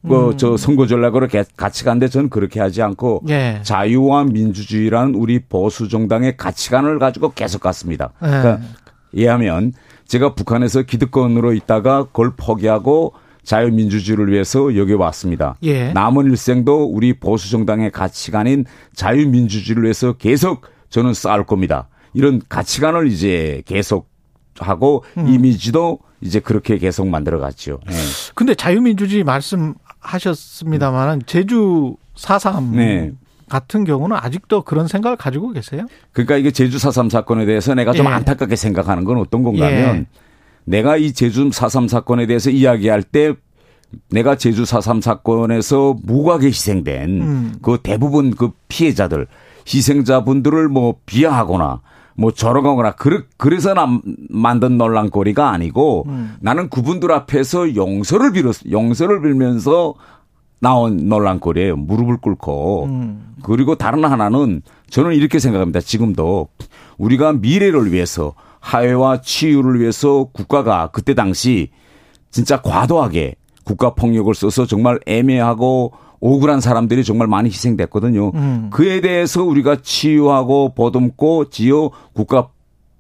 S6: 그저 음. 선거 전략으로 같이 간데 저는 그렇게 하지 않고 예. 자유와 민주주의라는 우리 보수 정당의 가치관을 가지고 계속 갔습니다. 예. 그러니까 이해하면 제가 북한에서 기득권으로 있다가 그걸 포기하고 자유민주주의를 위해서 여기 왔습니다. 예. 남은 일생도 우리 보수 정당의 가치관인 자유민주주의를 위해서 계속 저는 쌓을 겁니다. 이런 가치관을 이제 계속 하고 음. 이미지도 이제 그렇게 계속 만들어 갔죠. 네.
S2: 근데 자유민주주의 말씀하셨습니다만은 제주 4.3 네. 같은 경우는 아직도 그런 생각을 가지고 계세요?
S6: 그러니까 이게 제주 4.3 사건에 대해서 내가 좀 예. 안타깝게 생각하는 건 어떤 건가 하면 예. 내가 이 제주 4.3 사건에 대해서 이야기할 때 내가 제주 4.3 사건에서 무고하게 희생된 음. 그 대부분 그 피해자들 희생자분들을 뭐 비하하거나 뭐 저러거나 그래서 나, 만든 논란거리가 아니고 음. 나는 그분들 앞에서 용서를 빌었 용서를 빌면서 나온 논란거리예요. 무릎을 꿇고. 음. 그리고 다른 하나는 저는 이렇게 생각합니다. 지금도 우리가 미래를 위해서 하해와 치유를 위해서 국가가 그때 당시 진짜 과도하게 국가 폭력을 써서 정말 애매하고 억울한 사람들이 정말 많이 희생됐거든요. 음. 그에 대해서 우리가 치유하고 보듬고 지어 국가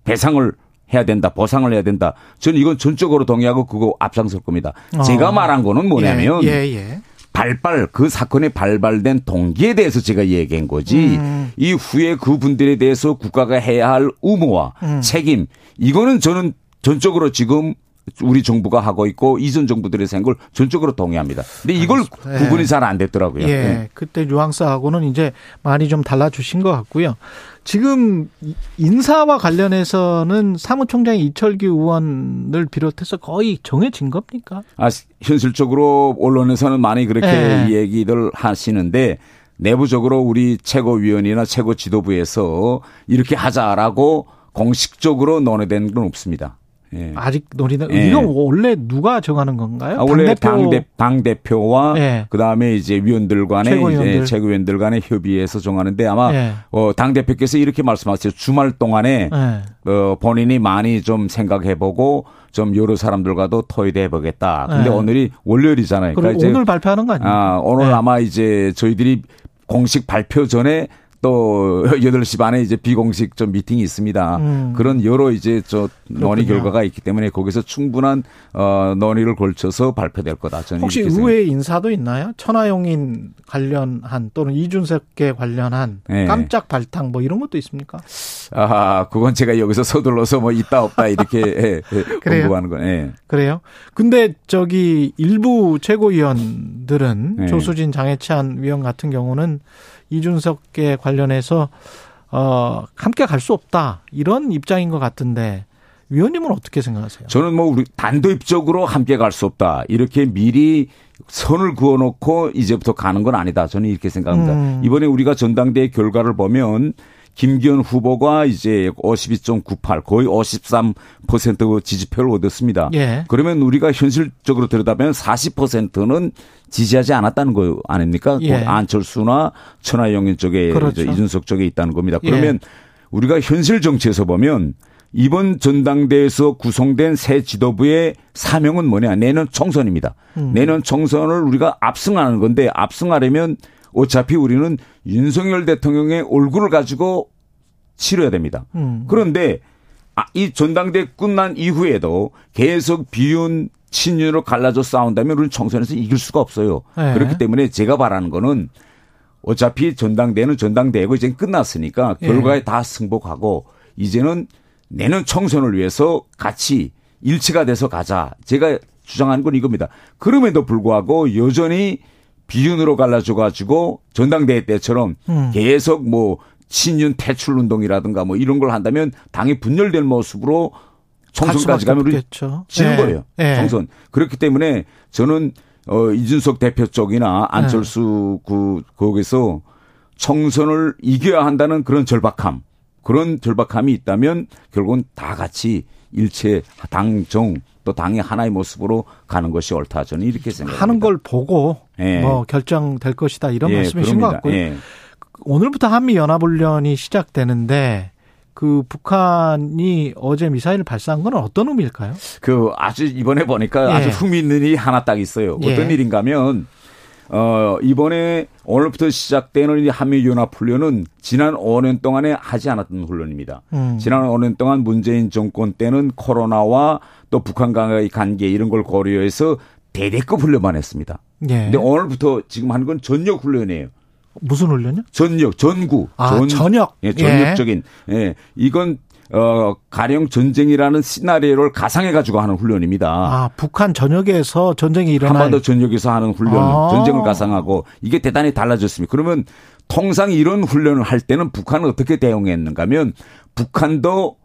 S6: 배상을 해야 된다, 보상을 해야 된다. 저는 이건 전적으로 동의하고 그거 앞장설 겁니다. 어. 제가 말한 거는 뭐냐면 예, 예, 예. 발발 그 사건이 발발된 동기에 대해서 제가 얘기한 거지 음. 이후에 그분들에 대해서 국가가 해야 할 의무와 음. 책임 이거는 저는 전적으로 지금 우리 정부가 하고 있고 이전 정부들이 생각을 전적으로 동의합니다. 근데 이걸 네. 구분이 잘안 됐더라고요.
S2: 예. 네. 그때 뉘앙스하고는 이제 많이 좀 달라주신 것 같고요. 지금 인사와 관련해서는 사무총장 이철규 의원을 비롯해서 거의 정해진 겁니까?
S6: 아, 현실적으로 언론에서는 많이 그렇게 네. 얘기들 하시는데 내부적으로 우리 최고위원이나 최고 지도부에서 이렇게 하자라고 공식적으로 논의된 건 없습니다.
S2: 예. 아직 논의는 예. 이거 원래 누가 정하는 건가요?
S6: 아, 원래 당대표. 당 대표와 예. 그다음에 이제 위원들 간의 최고위원들. 이제 최고위원들 간의 협의해서 정하는데 아마 예. 어, 당 대표께서 이렇게 말씀하셨어요. 주말 동안에 예. 어, 본인이 많이 좀 생각해보고 좀 여러 사람들과도 토의도 해보겠다. 근데 예. 오늘이 월요일이잖아요.
S2: 그러니까 이제 오늘 발표하는 거 아니에요?
S6: 아, 오늘 아마 이제 저희들이 공식 발표 전에 또 8시 반에 이제 비공식 좀 미팅이 있습니다. 음. 그런 여러 이제 저 논의 결과가 있기 때문에 거기서 충분한 어 논의를 걸쳐서 발표될 거다. 저는
S2: 혹시 의회 인사도 있나요? 천하용인 관련한 또는 이준석계 관련한 네. 깜짝 발탁 뭐 이런 것도 있습니까?
S6: 아, 그건 제가 여기서 서둘러서 뭐 있다 없다 이렇게 예, 예, 공부하는 거예요. 예.
S2: 그래요? 근데 저기 일부 최고위원들은 네. 조수진 장해찬 위원 같은 경우는 이준석계 관련해서 어 함께 갈 수 없다 이런 입장인 것 같은데 위원님은 어떻게 생각하세요?
S6: 저는 뭐 우리 단도입적으로 함께 갈 수 없다 이렇게 미리 선을 그어놓고 이제부터 가는 건 아니다. 저는 이렇게 생각합니다. 음. 이번에 우리가 전당대회 결과를 보면 김기현 후보가 이제 52.98 거의 53% 지지표를 얻었습니다. 예. 그러면 우리가 현실적으로 들여다보면 40%는 지지하지 않았다는 거 아닙니까? 예. 안철수나 천하영인 쪽에 그렇죠. 이준석 쪽에 있다는 겁니다. 그러면 예. 우리가 현실 정치에서 보면 이번 전당대에서 구성된 새 지도부의 사명은 뭐냐? 내년 총선입니다. 음. 내년 총선을 우리가 압승하는 건데 압승하려면 어차피 우리는 윤석열 대통령의 얼굴을 가지고 치러야 됩니다. 음. 그런데 아, 이 전당대 끝난 이후에도 계속 비윤 친윤으로 갈라져 싸운다면 우리는 총선에서 이길 수가 없어요. 네. 그렇기 때문에 제가 바라는 거는 어차피 전당대는 전당대고 이제 끝났으니까 예. 결과에 네. 다 승복하고 이제는 내년 총선을 위해서 같이 일치가 돼서 가자. 제가 주장하는 건 이겁니다. 그럼에도 불구하고 여전히 비윤으로 갈라져 가지고 전당대회 때처럼 음. 계속 뭐 친윤 퇴출 운동이라든가 뭐 이런 걸 한다면 당이 분열된 모습으로 총선까지 가면 우리 지는 네. 거예요. 네. 총선. 그렇기 때문에 저는 어 이준석 대표 쪽이나 안철수 네. 그 거기서 총선을 이겨야 한다는 그런 절박함 그런 절박함이 있다면 결국은 다 같이 일체 당정 또 당의 하나의 모습으로 가는 것이 옳다 저는 이렇게 생각합니다.
S2: 하는 걸 보고 예. 뭐 결정될 것이다 이런 예, 말씀이신 그럽니다. 것 같고요. 예. 오늘부터 한미 연합훈련이 시작되는데 그 북한이 어제 미사일을 발사한 건 어떤 의미일까요?
S6: 그 아주 이번에 보니까 예. 아주 흥미 있는 일이 하나 딱 있어요. 어떤 예. 일인가면 어, 이번에 오늘부터 시작되는 한미연합훈련은 지난 5년 동안에 하지 않았던 훈련입니다. 음. 지난 5년 동안 문재인 정권 때는 코로나와 또 북한과의 관계 이런 걸 고려해서 대대급 훈련만 했습니다. 예. 근데 오늘부터 지금 하는 건 전역 훈련이에요.
S2: 무슨 훈련이요?
S6: 전역, 전구.
S2: 아, 전, 전역.
S6: 예, 전역적인. 예. 예. 이건 어, 가령 전쟁이라는 시나리오를 가상해 가지고 하는 훈련입니다.
S2: 아, 북한 전역에서 전쟁이 일어나
S6: 한반도 전역에서 하는 훈련, 아. 전쟁을 가상하고 이게 대단히 달라졌습니다. 그러면 통상 이런 훈련을 할 때는 북한은 어떻게 대응했는가 하면 북한도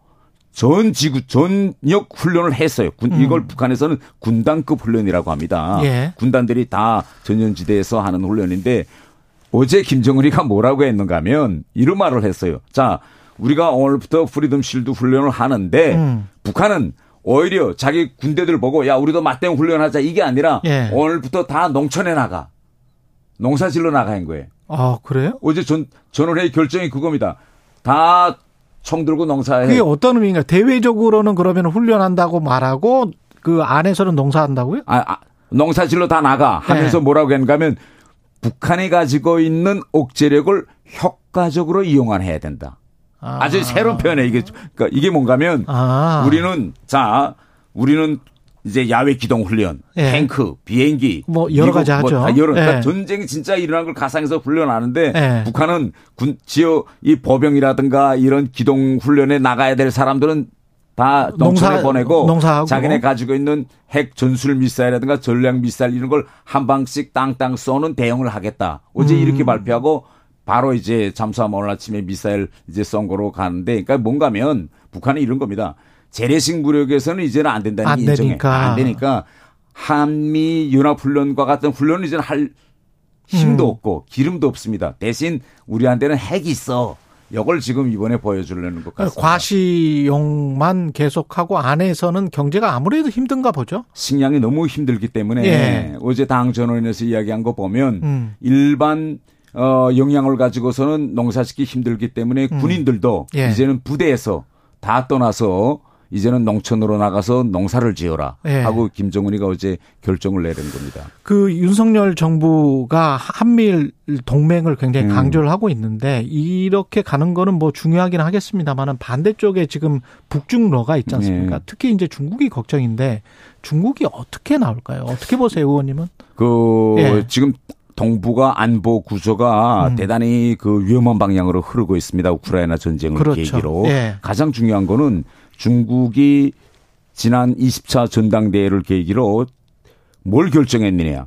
S6: 전 지구 전역 훈련을 했어요. 군, 음. 이걸 북한에서는 군단급 훈련이라고 합니다. 예. 군단들이 다 전연지대에서 하는 훈련인데 어제 김정은이가 뭐라고 했는가 하면 이런 말을 했어요. 자, 우리가 오늘부터 프리덤 실드 훈련을 하는데 음. 북한은 오히려 자기 군대들 보고 야 우리도 맞대응 훈련하자 이게 아니라 예. 오늘부터 다 농촌에 나가 농사질러 나가는 거예요.
S2: 아 그래요?
S6: 어제 전 전원회의 결정이 그겁니다. 다 총 들고 농사해.
S2: 그게 어떤 의미인가? 대외적으로는 그러면 훈련한다고 말하고 그 안에서는 농사한다고요?
S6: 아, 아 농사질러 다 나가 하면서 네. 뭐라고 했는가 하면 북한이 가지고 있는 억제력을 효과적으로 이용해야 된다. 아. 주 새로운 표현에 이게 그러니까 이게 뭔가면 아. 우리는 자 우리는 이제 야외 기동 훈련, 예. 탱크, 비행기
S2: 뭐 여러 가지 뭐 하죠.
S6: 여러 그러니까 예. 전쟁이 진짜 일어난 걸 가상에서 훈련하는데 예. 북한은 군 지역 이 보병이라든가 이런 기동 훈련에 나가야 될 사람들은 다 농촌에 농사, 보내고 농사하고. 자기네 가지고 있는 핵 전술 미사일이라든가 전략 미사일 이런 걸 한 방씩 땅땅 쏘는 대응을 하겠다. 어제 음. 이렇게 발표하고 바로 이제 잠수함 오늘 아침에 미사일 이제 쏜 거로 가는데 그러니까 뭔가면 북한이 이런 겁니다. 재래식 무력에서는 이제는 안 된다는 안 인정해. 되니까. 안 되니까 한미 연합 훈련과 같은 훈련은 이제는 할 힘도 음. 없고 기름도 없습니다. 대신 우리한테는 핵이 있어. 이걸 지금 이번에 보여주려는 것 같습니다.
S2: 과시용만 계속하고 안에서는 경제가 아무래도 힘든가 보죠.
S6: 식량이 너무 힘들기 때문에 예. 어제 당 전원에서 이야기한 거 보면 음. 일반 어 영양을 가지고서는 농사짓기 힘들기 때문에 음. 군인들도 예. 이제는 부대에서 다 떠나서 이제는 농촌으로 나가서 농사를 지어라 예. 하고 김정은이가 어제 결정을 내린 겁니다.
S2: 그 윤석열 정부가 한미일 동맹을 굉장히 음. 강조를 음. 하고 있는데 이렇게 가는 거는 뭐 중요하긴 하겠습니다만은 반대쪽에 지금 북중러가 있지 않습니까? 네. 특히 이제 중국이 걱정인데 중국이 어떻게 나올까요? 어떻게 보세요, 의원님은?
S6: 그 예. 지금 동북아 안보 구조가 음. 대단히 그 위험한 방향으로 흐르고 있습니다. 우크라이나 전쟁을 그렇죠. 계기로 예. 가장 중요한 거는 중국이 지난 20차 전당대회를 계기로 뭘 결정했느냐.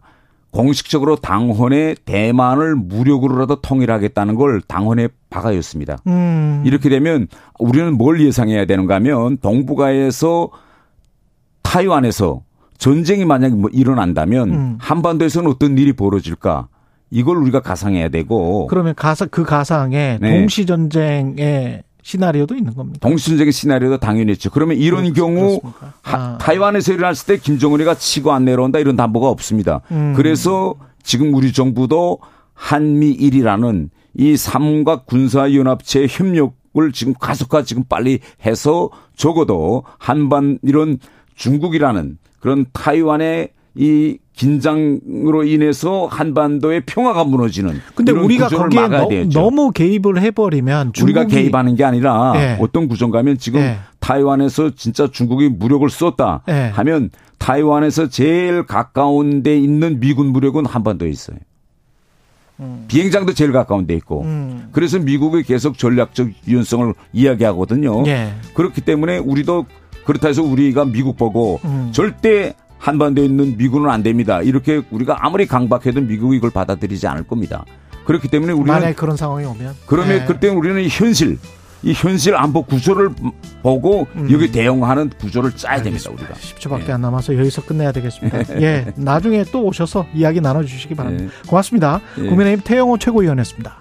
S6: 공식적으로 당헌에 대만을 무력으로라도 통일하겠다는 걸 당헌에 박아였습니다. 음. 이렇게 되면 우리는 뭘 예상해야 되는가 하면 동북아에서 타이완에서 전쟁이 만약에 뭐 일어난다면 음. 한반도에서는 어떤 일이 벌어질까? 이걸 우리가 가상해야 되고.
S2: 그러면 가상 그 가상에 네. 동시 전쟁에 시나리오도 있는 겁니다.
S6: 동시 전쟁의 시나리오도 당연히 있죠. 그러면 이런 경우 아. 타이완에서 일어났을 때 김정은이가 치고 안 내려온다 이런 담보가 없습니다. 음. 그래서 지금 우리 정부도 한미일이라는 이 삼각 군사연합체 협력을 지금 가속화 지금 빨리 해서 적어도 한반 이런 중국이라는 그런 타이완의 이 긴장으로 인해서 한반도의 평화가 무너지는.
S2: 근데 우리가 거기에 너, 무 개입을 해버리면
S6: 우리가 개입하는 게 아니라 네. 어떤 구조인가면 지금 네. 타이완에서 진짜 중국이 무력을 쏟다 네. 하면 타이완에서 제일 가까운 데 있는 미군 무력은 한반도에 있어요. 음. 비행장도 제일 가까운 데 있고. 음. 그래서 미국이 계속 전략적 유연성을 이야기하거든요. 예. 그렇기 때문에 우리도 그렇다 해서 우리가 미국 보고 음. 절대 한반도에 있는 미군은 안 됩니다. 이렇게 우리가 아무리 강박해도 미국이 이걸 받아들이지 않을 겁니다. 그렇기 때문에 우리는
S2: 만약 그런 상황이 오면
S6: 그러면 네. 그때 우리는 현실 이 현실 안보 구조를 보고 음. 여기 대응하는 구조를 짜야 알겠습니다. 됩니다. 우리가
S2: 10초밖에 예. 안 남아서 여기서 끝내야 되겠습니다. 예, 나중에 또 오셔서 이야기 나눠주시기 바랍니다. 예. 고맙습니다. 예. 국민의힘 태영호 최고위원이었습니다.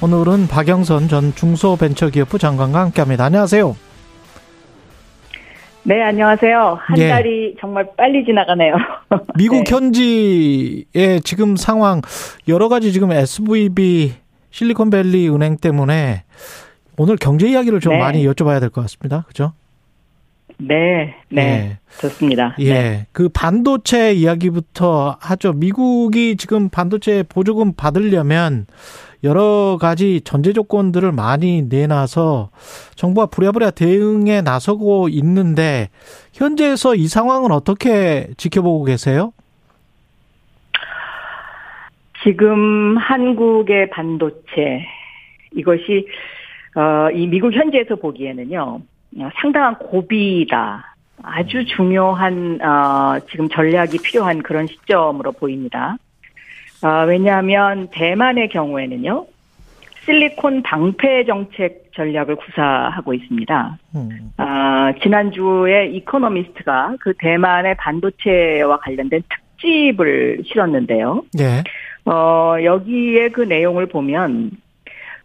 S2: 오늘은 박영선 전 중소벤처기업부 장관과 함께합니다. 안녕하세요.
S7: 네, 안녕하세요. 한 예. 달이 정말 빨리 지나가네요.
S2: 미국 네. 현지의 지금 상황 여러 가지 지금 SVB 실리콘밸리 은행 때문에 오늘 경제 이야기를 좀 네. 많이 여쭤봐야 될 것 같습니다. 그죠?
S7: 네, 네, 예. 좋습니다.
S2: 예,
S7: 네.
S2: 그 반도체 이야기부터 하죠. 미국이 지금 반도체 보조금 받으려면 여러 가지 전제 조건들을 많이 내놔서 정부가 부랴부랴 대응에 나서고 있는데 현재에서 이 상황은 어떻게 지켜보고 계세요?
S7: 지금 한국의 반도체 이것이 어, 이 미국 현지에서 보기에는요 상당한 고비다. 아주 중요한 어, 지금 전략이 필요한 그런 시점으로 보입니다. 어, 왜냐하면 대만의 경우에는요 실리콘 방패 정책 전략을 구사하고 있습니다. 음. 어, 지난주에 이코노미스트가 그 대만의 반도체와 관련된 특집을 실었는데요. 네. 어, 여기에 그 내용을 보면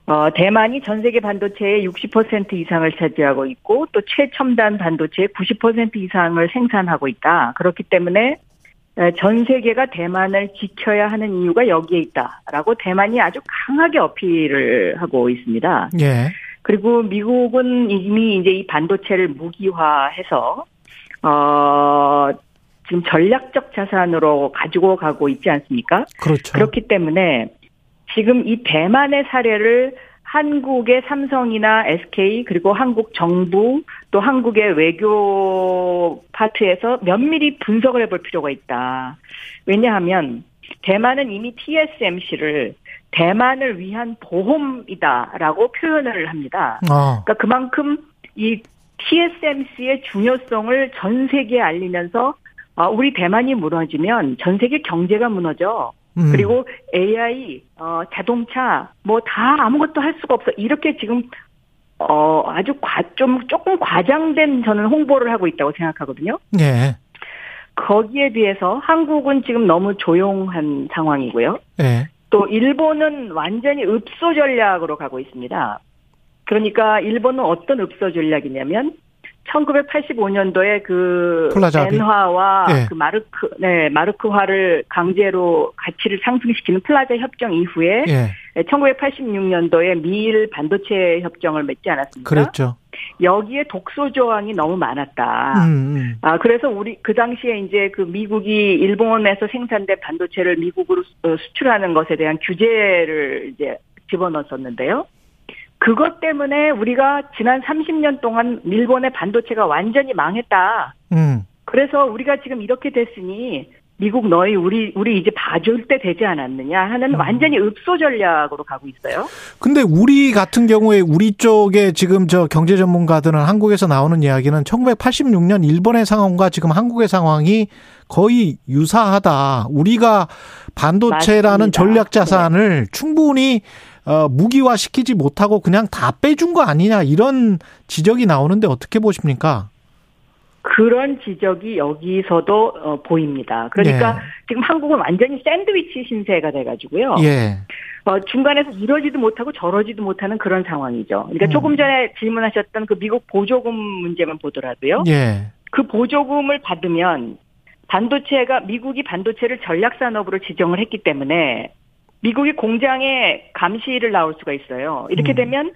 S7: 어, 대만이 전 세계 반도체의 60% 이상을 차지하고 있고 또 최첨단 반도체의 90% 이상을 생산하고 있다. 그렇기 때문에 전 세계가 대만을 지켜야 하는 이유가 여기에 있다라고 대만이 아주 강하게 어필을 하고 있습니다. 예. 그리고 미국은 이미 이제 이 반도체를 무기화해서 어 지금 전략적 자산으로 가지고 가고 있지 않습니까?
S2: 그렇죠.
S7: 그렇기 때문에 지금 이 대만의 사례를 한국의 삼성이나 SK 그리고 한국 정부 또 한국의 외교 파트에서 면밀히 분석을 해볼 필요가 있다. 왜냐하면 대만은 이미 TSMC를 대만을 위한 보험이다라고 표현을 합니다. 어. 그러니까 그만큼 이 TSMC의 중요성을 전 세계에 알리면서 아, 우리 대만이 무너지면 전 세계 경제가 무너져. 음. 그리고 AI, 어, 자동차, 뭐 다 아무것도 할 수가 없어. 이렇게 지금, 어, 아주 과, 좀, 조금 과장된 저는 홍보를 하고 있다고 생각하거든요. 네. 거기에 비해서 한국은 지금 너무 조용한 상황이고요. 네. 또 일본은 완전히 읍소 전략으로 가고 있습니다. 그러니까 일본은 어떤 읍소 전략이냐면 1985년도에 그 플라자비. 엔화와 네. 그 마르크 네 마르크화를 강제로 가치를 상승시키는 플라자 협정 이후에 네. 1986년도에 미일 반도체 협정을 맺지 않았습니까?
S2: 그랬죠.
S7: 여기에 독소 조항이 너무 많았다. 음, 음. 아 그래서 우리 그 당시에 이제 그 미국이 일본에서 생산된 반도체를 미국으로 수출하는 것에 대한 규제를 이제 집어넣었었는데요. 그것 때문에 우리가 지난 30년 동안 일본의 반도체가 완전히 망했다. 음. 그래서 우리가 지금 이렇게 됐으니 미국 너희 우리 우리 이제 봐줄 때 되지 않았느냐 하는 음. 완전히 읍소 전략으로 가고 있어요.
S2: 근데 우리 같은 경우에 우리 쪽에 지금 저 경제 전문가들은 한국에서 나오는 이야기는 1986년 일본의 상황과 지금 한국의 상황이 거의 유사하다. 우리가 반도체라는 맞습니다. 전략 자산을 네. 충분히 어, 무기화 시키지 못하고 그냥 다 빼준 거 아니냐 이런 지적이 나오는데 어떻게 보십니까?
S7: 그런 지적이 여기서도 어, 보입니다. 그러니까 네. 지금 한국은 완전히 샌드위치 신세가 돼가지고요. 예. 어, 중간에서 이러지도 못하고 저러지도 못하는 그런 상황이죠. 그러니까 음. 조금 전에 질문하셨던 그 미국 보조금 문제만 보더라도요. 예. 그 보조금을 받으면 반도체가 미국이 반도체를 전략 산업으로 지정을 했기 때문에 미국이 공장에 감시를 나올 수가 있어요. 이렇게 음. 되면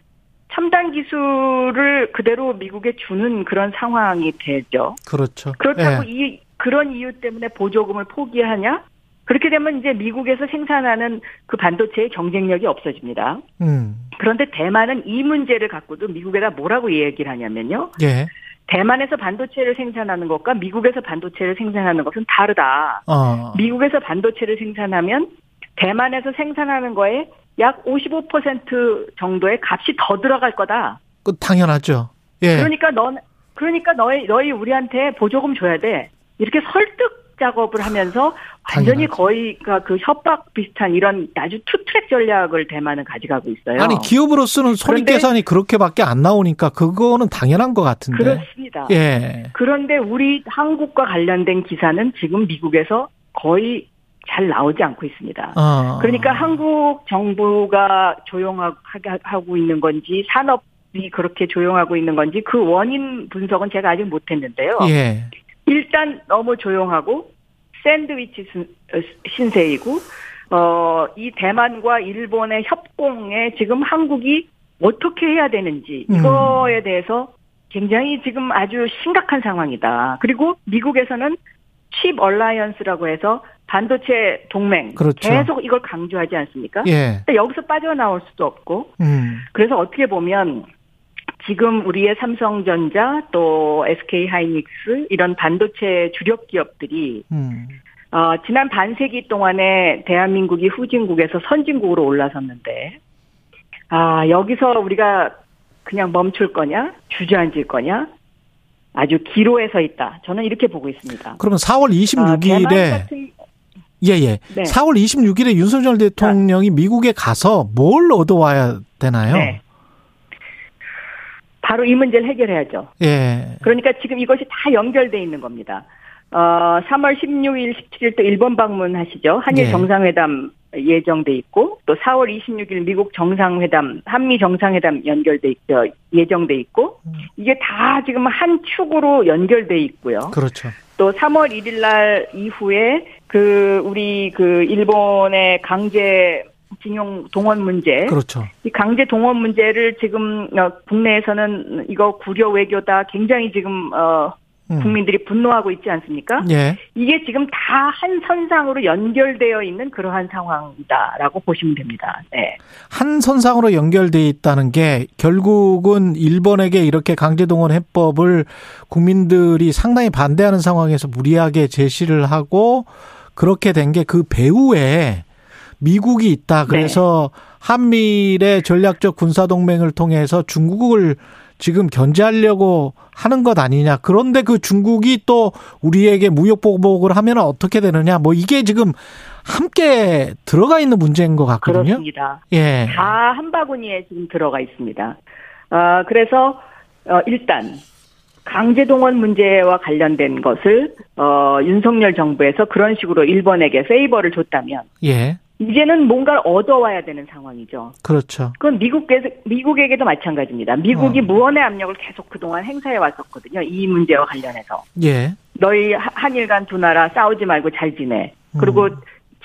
S7: 첨단 기술을 그대로 미국에 주는 그런 상황이 되죠.
S2: 그렇죠.
S7: 그렇다고 예. 이 그런 이유 때문에 보조금을 포기하냐? 그렇게 되면 이제 미국에서 생산하는 그 반도체의 경쟁력이 없어집니다. 음. 그런데 대만은 이 문제를 갖고도 미국에다 뭐라고 얘기를 하냐면요. 예. 대만에서 반도체를 생산하는 것과 미국에서 반도체를 생산하는 것은 다르다. 어. 미국에서 반도체를 생산하면 대만에서 생산하는 거에 약 55% 정도의 값이 더 들어갈 거다.
S2: 그 당연하죠. 예.
S7: 그러니까 넌 그러니까 너희 너희 우리한테 보조금 줘야 돼. 이렇게 설득 작업을 하면서 완전히 거의 그 협박 비슷한 이런 아주 투트랙 전략을 대만은 가져가고 있어요.
S2: 아니 기업으로서는 손익 계산이 그렇게밖에 안 나오니까 그거는 당연한 것 같은데.
S7: 그렇습니다. 예. 그런데 우리 한국과 관련된 기사는 지금 미국에서 거의 잘 나오지 않고 있습니다. 어. 그러니까 한국 정부가 조용하고 있는 건지 산업이 그렇게 조용하고 있는 건지 그 원인 분석은 제가 아직 못했는데요. 예. 일단 너무 조용하고 샌드위치 어, 신세이고 어, 이 대만과 일본의 협공에 지금 한국이 어떻게 해야 되는지 음. 이거에 대해서 굉장히 지금 아주 심각한 상황이다. 그리고 미국에서는 칩 얼라이언스라고 해서 반도체 동맹 그렇죠. 계속 이걸 강조하지 않습니까? 예. 근데 여기서 빠져나올 수도 없고 음. 그래서 어떻게 보면 지금 우리의 삼성전자 또 SK 하이닉스 이런 반도체 주력 기업들이 음. 어, 지난 반세기 동안에 대한민국이 후진국에서 선진국으로 올라섰는데 아 여기서 우리가 그냥 멈출 거냐 주저앉을 거냐 아주 기로에 서 있다. 저는 이렇게 보고 있습니다.
S2: 그러면 4월 26일에 아, 예예. 예. 네. 4월 26일에 윤석열 대통령이 미국에 가서 뭘 얻어와야 되나요? 네.
S7: 바로 이 문제를 해결해야죠. 예. 그러니까 지금 이것이 다 연결돼 있는 겁니다. 어, 3월 16일, 17일 또 일본 방문하시죠. 한일 예. 정상회담 예정돼 있고 또 4월 26일 미국 정상회담, 한미 정상회담 연결돼 있죠. 예정돼 있고 음. 이게 다 지금 한 축으로 연결돼 있고요.
S2: 그렇죠.
S7: 또 3월 1일 날 이후에 그 우리 그 일본의 강제 징용 동원 문제.
S2: 그렇죠.
S7: 이 강제 동원 문제를 지금 어, 국내에서는 이거 구려 외교다 굉장히 지금 어 음. 국민들이 분노하고 있지 않습니까? 예. 이게 지금 다 한 선상으로 연결되어 있는 그러한 상황이다라고 보시면 됩니다. 네.
S2: 한 선상으로 연결되어 있다는 게 결국은 일본에게 이렇게 강제동원 해법을 국민들이 상당히 반대하는 상황에서 무리하게 제시를 하고 그렇게 된 게 그 배후에 미국이 있다. 그래서 네. 한미일의 전략적 군사 동맹을 통해서 중국을 지금 견제하려고 하는 것 아니냐. 그런데 그 중국이 또 우리에게 무역 보복을 하면 어떻게 되느냐. 뭐 이게 지금 함께 들어가 있는 문제인 것 같거든요.
S7: 그렇습니다. 예. 다 한 바구니에 지금 들어가 있습니다. 어, 그래서 어, 일단 강제 동원 문제와 관련된 것을 어, 윤석열 정부에서 그런 식으로 일본에게 페이버를 줬다면 예. 이제는 뭔가를 얻어와야 되는 상황이죠.
S2: 그렇죠.
S7: 그건 미국에서, 미국에게도 마찬가지입니다. 미국이 어. 무언의 압력을 계속 그동안 행사해 왔었거든요. 이 문제와 관련해서. 예. 너희 한일 간 두 나라 싸우지 말고 잘 지내. 그리고 음.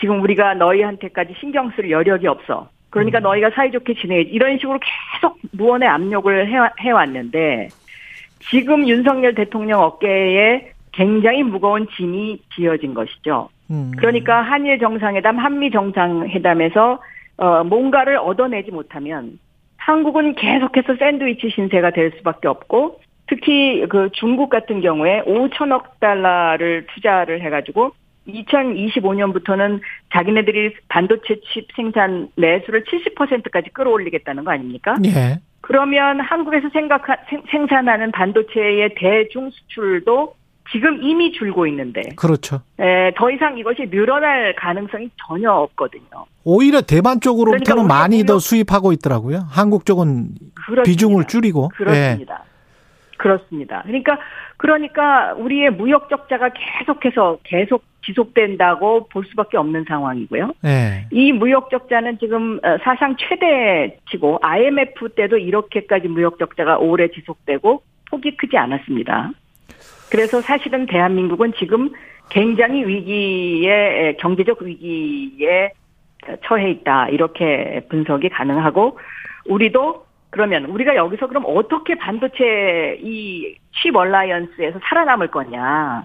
S7: 지금 우리가 너희한테까지 신경 쓸 여력이 없어. 그러니까 음. 너희가 사이좋게 지내. 이런 식으로 계속 무언의 압력을 해, 해왔는데 지금 윤석열 대통령 어깨에 굉장히 무거운 짐이 지어진 것이죠. 음. 그러니까 한일 정상회담, 한미 정상회담에서 어 뭔가를 얻어내지 못하면 한국은 계속해서 샌드위치 신세가 될 수밖에 없고 특히 그 중국 같은 경우에 5천억 달러를 투자를 해가지고 2025년부터는 자기네들이 반도체 칩 생산 매수를 70%까지 끌어올리겠다는 거 아닙니까? 예. 그러면 한국에서 생각 생산하는 반도체의 대중 수출도 지금 이미 줄고 있는데.
S2: 그렇죠.
S7: 에, 더 이상 이것이 늘어날 가능성이 전혀 없거든요.
S2: 오히려 대만 쪽으로부터는 그러니까 많이 더 수입하고 있더라고요. 한국 쪽은 그렇습니다. 비중을 줄이고.
S7: 그렇습니다. 예. 그렇습니다. 그러니까 그러니까 우리의 무역 적자가 계속해서 계속 지속된다고 볼 수밖에 없는 상황이고요. 네. 이 무역 적자는 지금 어, 사상 최대치고 IMF 때도 이렇게까지 무역 적자가 오래 지속되고 폭이 크지 않았습니다. 그래서 사실은 대한민국은 지금 굉장히 위기에 경제적 위기에 처해 있다 이렇게 분석이 가능하고 우리도 그러면 우리가 여기서 그럼 어떻게 반도체 이 칩 얼라이언스에서 살아남을 거냐?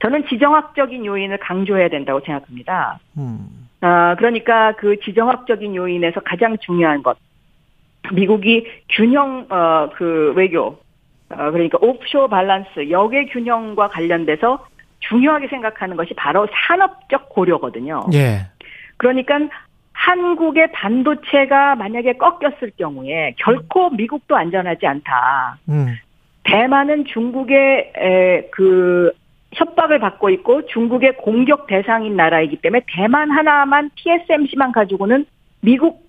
S7: 저는 지정학적인 요인을 강조해야 된다고 생각합니다. 음. 아, 그러니까 그 지정학적인 요인에서 가장 중요한 것. 미국이 균형, 어, 그 외교, 어, 그러니까 옵쇼 밸런스, 역의 균형과 관련돼서 중요하게 생각하는 것이 바로 산업적 고려거든요. 예. 그러니까 한국의 반도체가 만약에 꺾였을 경우에 결코 미국도 안전하지 않다. 음. 대만은 중국의 에, 그 협박을 받고 있고 중국의 공격 대상인 나라이기 때문에 대만 하나만 TSMC만 가지고는 미국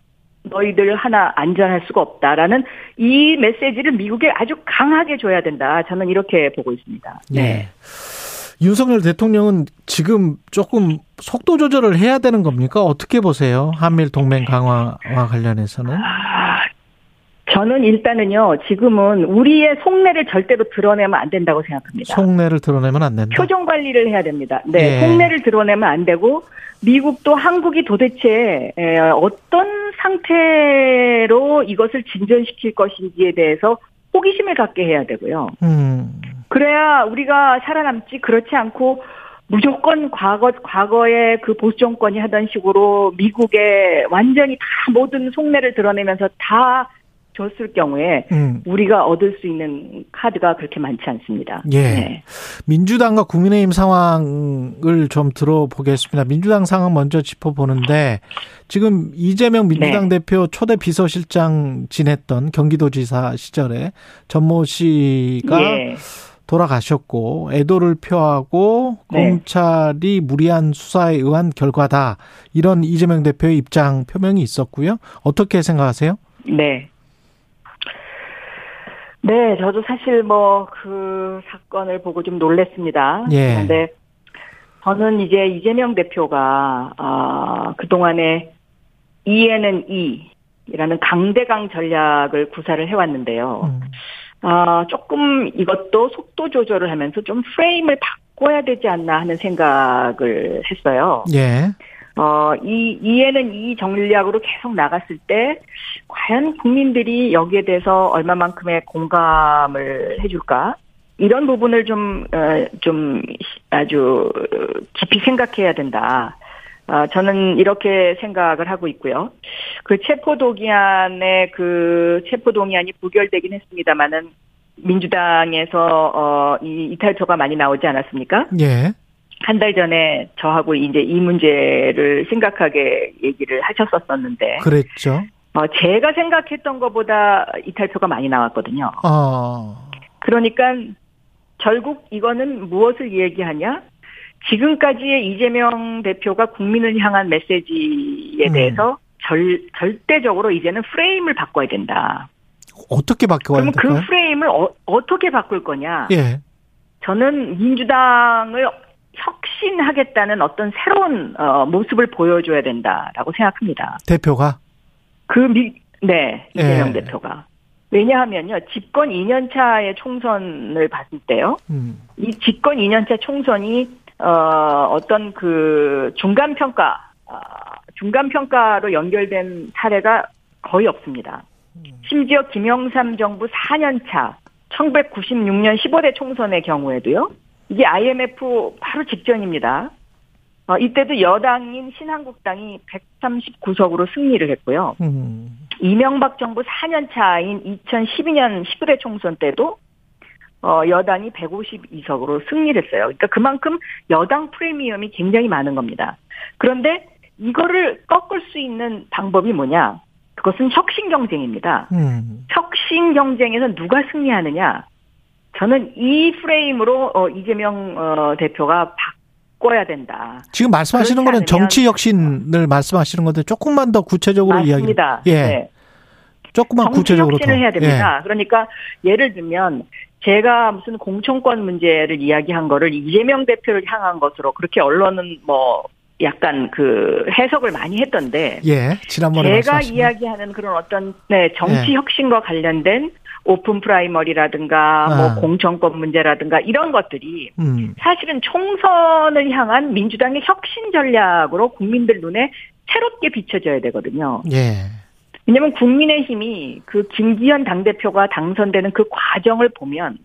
S7: 너희들 하나 안전할 수가 없다라는 이 메시지를 미국에 아주 강하게 줘야 된다. 저는 이렇게 보고 있습니다.
S2: 네. 네. 윤석열 대통령은 지금 조금 속도 조절을 해야 되는 겁니까? 어떻게 보세요? 한밀 동맹 강화와 관련해서는? 아,
S7: 저는 일단은요, 지금은 우리의 속내를 절대로 드러내면 안 된다고 생각합니다.
S2: 속내를 드러내면 안 된다.
S7: 표정 관리를 해야 됩니다. 네, 예. 속내를 드러내면 안 되고, 미국도 한국이 도대체 어떤 상태로 이것을 진전시킬 것인지에 대해서 호기심을 갖게 해야 되고요. 음. 그래야 우리가 살아남지 그렇지 않고 무조건 과거 과거에 그 보수 정권이 하던 식으로 미국에 완전히 다 모든 속내를 드러내면서 다 줬을 경우에 음. 우리가 얻을 수 있는 카드가 그렇게 많지 않습니다.
S2: 예. 네. 민주당과 국민의힘 상황을 좀 들어보겠습니다. 민주당 상황 먼저 짚어보는데 지금 이재명 민주당 네. 대표 초대 비서실장 지냈던 경기도지사 시절에 전모 씨가 예. 돌아가셨고 애도를 표하고 네. 검찰이 무리한 수사에 의한 결과다 이런 이재명 대표의 입장 표명이 있었고요. 어떻게 생각하세요?
S7: 네. 네, 저도 사실 뭐 그 사건을 보고 좀 놀랬습니다. 예. 그런데 저는 이제 이재명 대표가 아, 그동안에 이에는 이라는 강대강 전략을 구사를 해왔는데요. 음. 아, 조금 이것도 속도 조절을 하면서 좀 프레임을 바꿔야 되지 않나 하는 생각을 했어요. 예. 어, 이, 이에는 이 전략으로 계속 나갔을 때, 과연 국민들이 여기에 대해서 얼마만큼의 공감을 해줄까? 이런 부분을 좀, 어, 좀 아주 깊이 생각해야 된다. 어, 저는 이렇게 생각을 하고 있고요. 그 체포동의안의 그 체포동의안이 부결되긴 했습니다만은 민주당에서 어, 이 이탈표가 많이 나오지 않았습니까? 예. 한 달 전에 저하고 이제 이 문제를 심각하게 얘기를 하셨었었는데.
S2: 그랬죠.
S7: 어, 제가 생각했던 것보다 이탈표가 많이 나왔거든요. 어. 그러니까 결국 이거는 무엇을 얘기하냐? 지금까지의 이재명 대표가 국민을 향한 메시지에 음. 대해서 절, 절대적으로 이제는 프레임을 바꿔야 된다.
S2: 어떻게 바꿔야
S7: 될까요? 그럼 그 프레임을 어, 떻게 바꿀 거냐? 예. 저는 민주당을 혁신하겠다는 어떤 새로운 어, 모습을 보여줘야 된다라고 생각합니다.
S2: 대표가?
S7: 그 미, 네, 이재명 예. 대표가. 왜냐하면요, 집권 2년 차의 총선을 봤을 때요, 음. 이 집권 2년 차 총선이 어, 어떤 그 중간 평가, 어, 중간 평가로 연결된 사례가 거의 없습니다. 심지어 김영삼 정부 4년 차 1996년 15대 총선의 경우에도요. 이게 IMF 바로 직전입니다. 어, 이때도 여당인 신한국당이 139석으로 승리를 했고요. 음. 이명박 정부 4년 차인 2012년 19대 총선 때도 어, 여당이 152석으로 승리를 했어요. 그러니까 그만큼 여당 프리미엄이 굉장히 많은 겁니다. 그런데 이거를 꺾을 수 있는 방법이 뭐냐? 그것은 혁신 경쟁입니다. 음. 혁신 경쟁에서 누가 승리하느냐? 저는 이 프레임으로 어, 이재명 어, 대표가 바꿔야 된다.
S2: 지금 말씀하시는 거는 정치 혁신을 말씀하시는 건데 조금만 더 구체적으로
S7: 맞습니다.
S2: 이야기. 예. 네. 조금만 구체적으로
S7: 혁신을 더. 해야 됩니다. 예. 그러니까 예를 들면 제가 무슨 공천권 문제를 이야기한 거를 이재명 대표를 향한 것으로 그렇게 언론은 뭐 약간 그 해석을 많이 했던데.
S2: 예, 지난번에
S7: 제가 말씀하시네. 이야기하는 그런 어떤 네 정치 예. 혁신과 관련된 오픈 프라이머리라든가 아. 뭐 공천권 문제라든가 이런 것들이 음. 사실은 총선을 향한 민주당의 혁신 전략으로 국민들 눈에 새롭게 비춰져야 되거든요. 예. 왜냐하면 국민의힘이 그 김기현 당대표가 당선되는 그 과정을 보면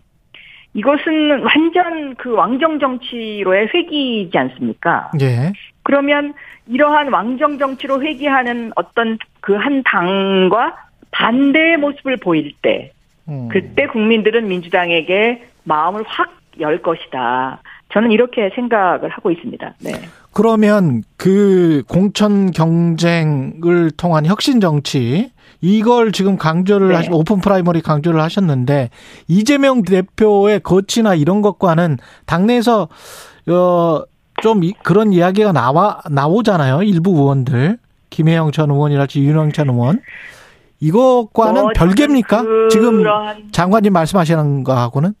S7: 이것은 완전 그 왕정 정치로의 회귀이지 않습니까? 예. 그러면 이러한 왕정 정치로 회귀하는 어떤 그 한 당과 반대의 모습을 보일 때, 음. 그때 국민들은 민주당에게 마음을 확 열 것이다. 저는 이렇게 생각을 하고 있습니다. 네.
S2: 그러면 그 공천 경쟁을 통한 혁신 정치 이걸 지금 강조를 네. 하시 open primary 강조를 하셨는데 이재명 대표의 거취나 이런 것과는 당내에서 어 좀 그런 이야기가 나와 나오잖아요. 일부 의원들 김해영 전 의원이랄지 윤영찬 의원 이것과는 어, 별개입니까? 지금 장관님 말씀하시는 거하고는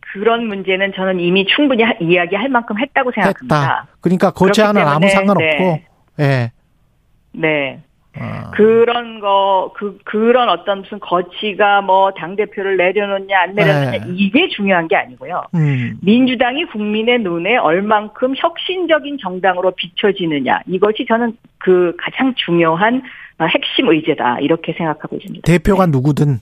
S7: 그런 문제는 저는 이미 충분히 이야기할 만큼 했다고 생각합니다. 했다.
S2: 그러니까 거치하는 아무 상관없고, 네. 예.
S7: 네. 아. 그런 거, 그, 그런 어떤 무슨 거치가 뭐, 당대표를 내려놓냐, 안 내려놓냐, 네. 이게 중요한 게 아니고요. 음. 민주당이 국민의 눈에 얼만큼 혁신적인 정당으로 비춰지느냐, 이것이 저는 그 가장 중요한 핵심 의제다, 이렇게 생각하고 있습니다.
S2: 대표가 네. 누구든.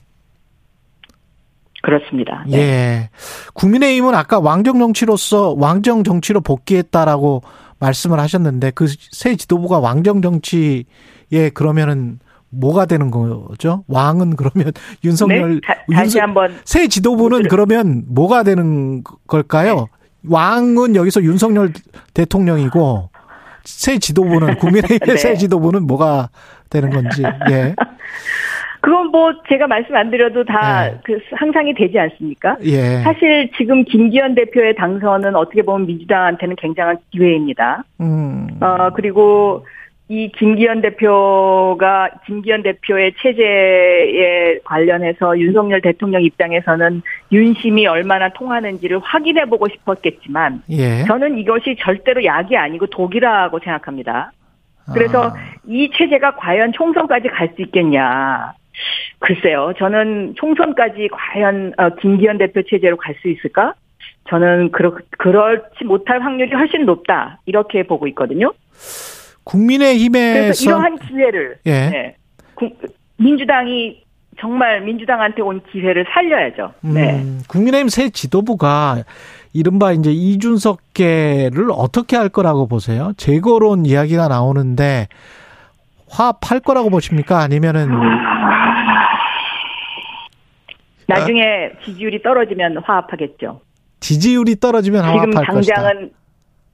S7: 그렇습니다.
S2: 네. 예. 국민의힘은 아까 왕정 정치로서 왕정 정치로 복귀했다라고 말씀을 하셨는데 그 새 지도부가 왕정 정치에 그러면은 뭐가 되는 거죠? 왕은 그러면 윤석열
S7: 네? 다, 시 한번
S2: 새 지도부는 그러면 뭐가 되는 걸까요? 네. 왕은 여기서 윤석열 대통령이고 새 지도부는 국민의힘의 네. 새 지도부는 뭐가 되는 건지. 예.
S7: 그건 뭐 제가 말씀 안 드려도 다그 예. 상상이 되지 않습니까? 예. 사실 지금 김기현 대표의 당선은 어떻게 보면 민주당한테는 굉장한 기회입니다. 음. 어 그리고 이 김기현 대표가 김기현 대표의 체제에 관련해서 윤석열 대통령 입장에서는 윤심이 얼마나 통하는지를 확인해 보고 싶었겠지만 예. 저는 이것이 절대로 약이 아니고 독이라고 생각합니다. 그래서 아. 이 체제가 과연 총선까지 갈 수 있겠냐. 글쎄요. 저는 총선까지 과연 어, 김기현 대표 체제로 갈 수 있을까? 저는 그렇, 그렇지 못할 확률이 훨씬 높다. 이렇게 보고 있거든요.
S2: 국민의힘에서 그래서
S7: 이러한 기회를 예. 네. 민주당이 정말 민주당한테 온 기회를 살려야죠. 네. 음,
S2: 국민의힘 새 지도부가 이른바 이제 이준석계를 어떻게 할 거라고 보세요? 재거론 이야기가 나오는데 화합할 거라고 보십니까? 아니면은
S7: 나중에 지지율이 떨어지면 화합하겠죠.
S2: 지지율이 떨어지면 화합할
S7: 지금 당장은 것이다.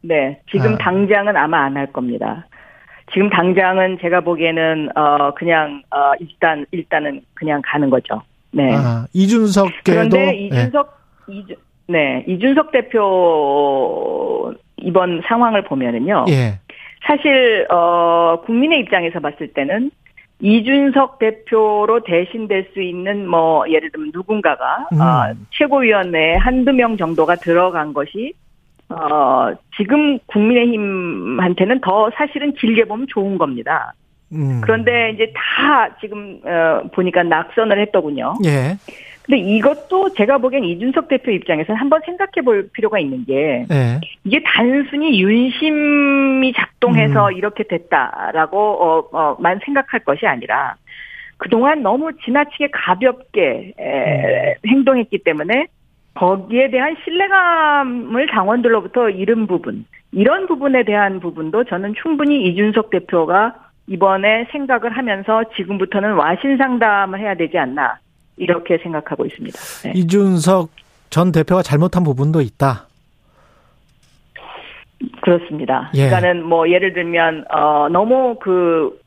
S7: 네, 지금 아. 당장은 아마 안 할 겁니다. 지금 당장은 제가 보기에는 어 그냥 어 일단 일단은 그냥 가는 거죠. 네. 아,
S2: 이준석
S7: 그런데 이준석 네. 이준 네 이준석 대표 이번 상황을 보면은요. 예. 사실 어 국민의 입장에서 봤을 때는 이준석 대표로 대신될 수 있는 뭐 예를 들면 누군가가 음. 어, 최고위원회에 한두 명 정도가 들어간 것이 어, 지금 국민의힘한테는 더 사실은 길게 보면 좋은 겁니다. 음. 그런데 이제 다 지금 어, 보니까 낙선을 했더군요. 예. 근데 이것도 제가 보기엔 이준석 대표 입장에서는 한번 생각해 볼 필요가 있는 게 예. 이게 단순히 윤심이 작동해서 음. 이렇게 됐다라고 어, 어만 생각할 것이 아니라 그동안 너무 지나치게 가볍게 에, 음. 행동했기 때문에 거기에 대한 신뢰감을 당원들로부터 잃은 부분, 이런 부분에 대한 부분도 저는 충분히 이준석 대표가 이번에 생각을 하면서 지금부터는 와신 상담을 해야 되지 않나 이렇게 생각하고 있습니다.
S2: 네. 이준석 전 대표가 잘못한 부분도 있다.
S7: 그렇습니다. 예. 그러니까는 뭐 예를 들면 어 너무 그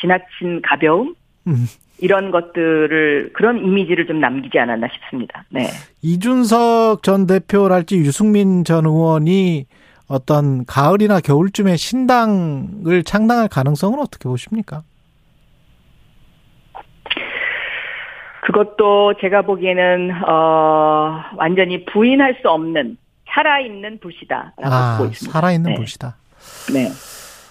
S7: 지나친 가벼움, 음. 이런 것들을 그런 이미지를 좀 남기지 않았나 싶습니다. 네.
S2: 이준석 전 대표랄지 유승민 전 의원이 어떤 가을이나 겨울쯤에 신당을 창당할 가능성은 어떻게 보십니까?
S7: 그것도 제가 보기에는 어 완전히 부인할 수 없는 살아있는 불씨다라고 아, 보고 있습니다.
S2: 살아있는 네. 불씨다.
S7: 네.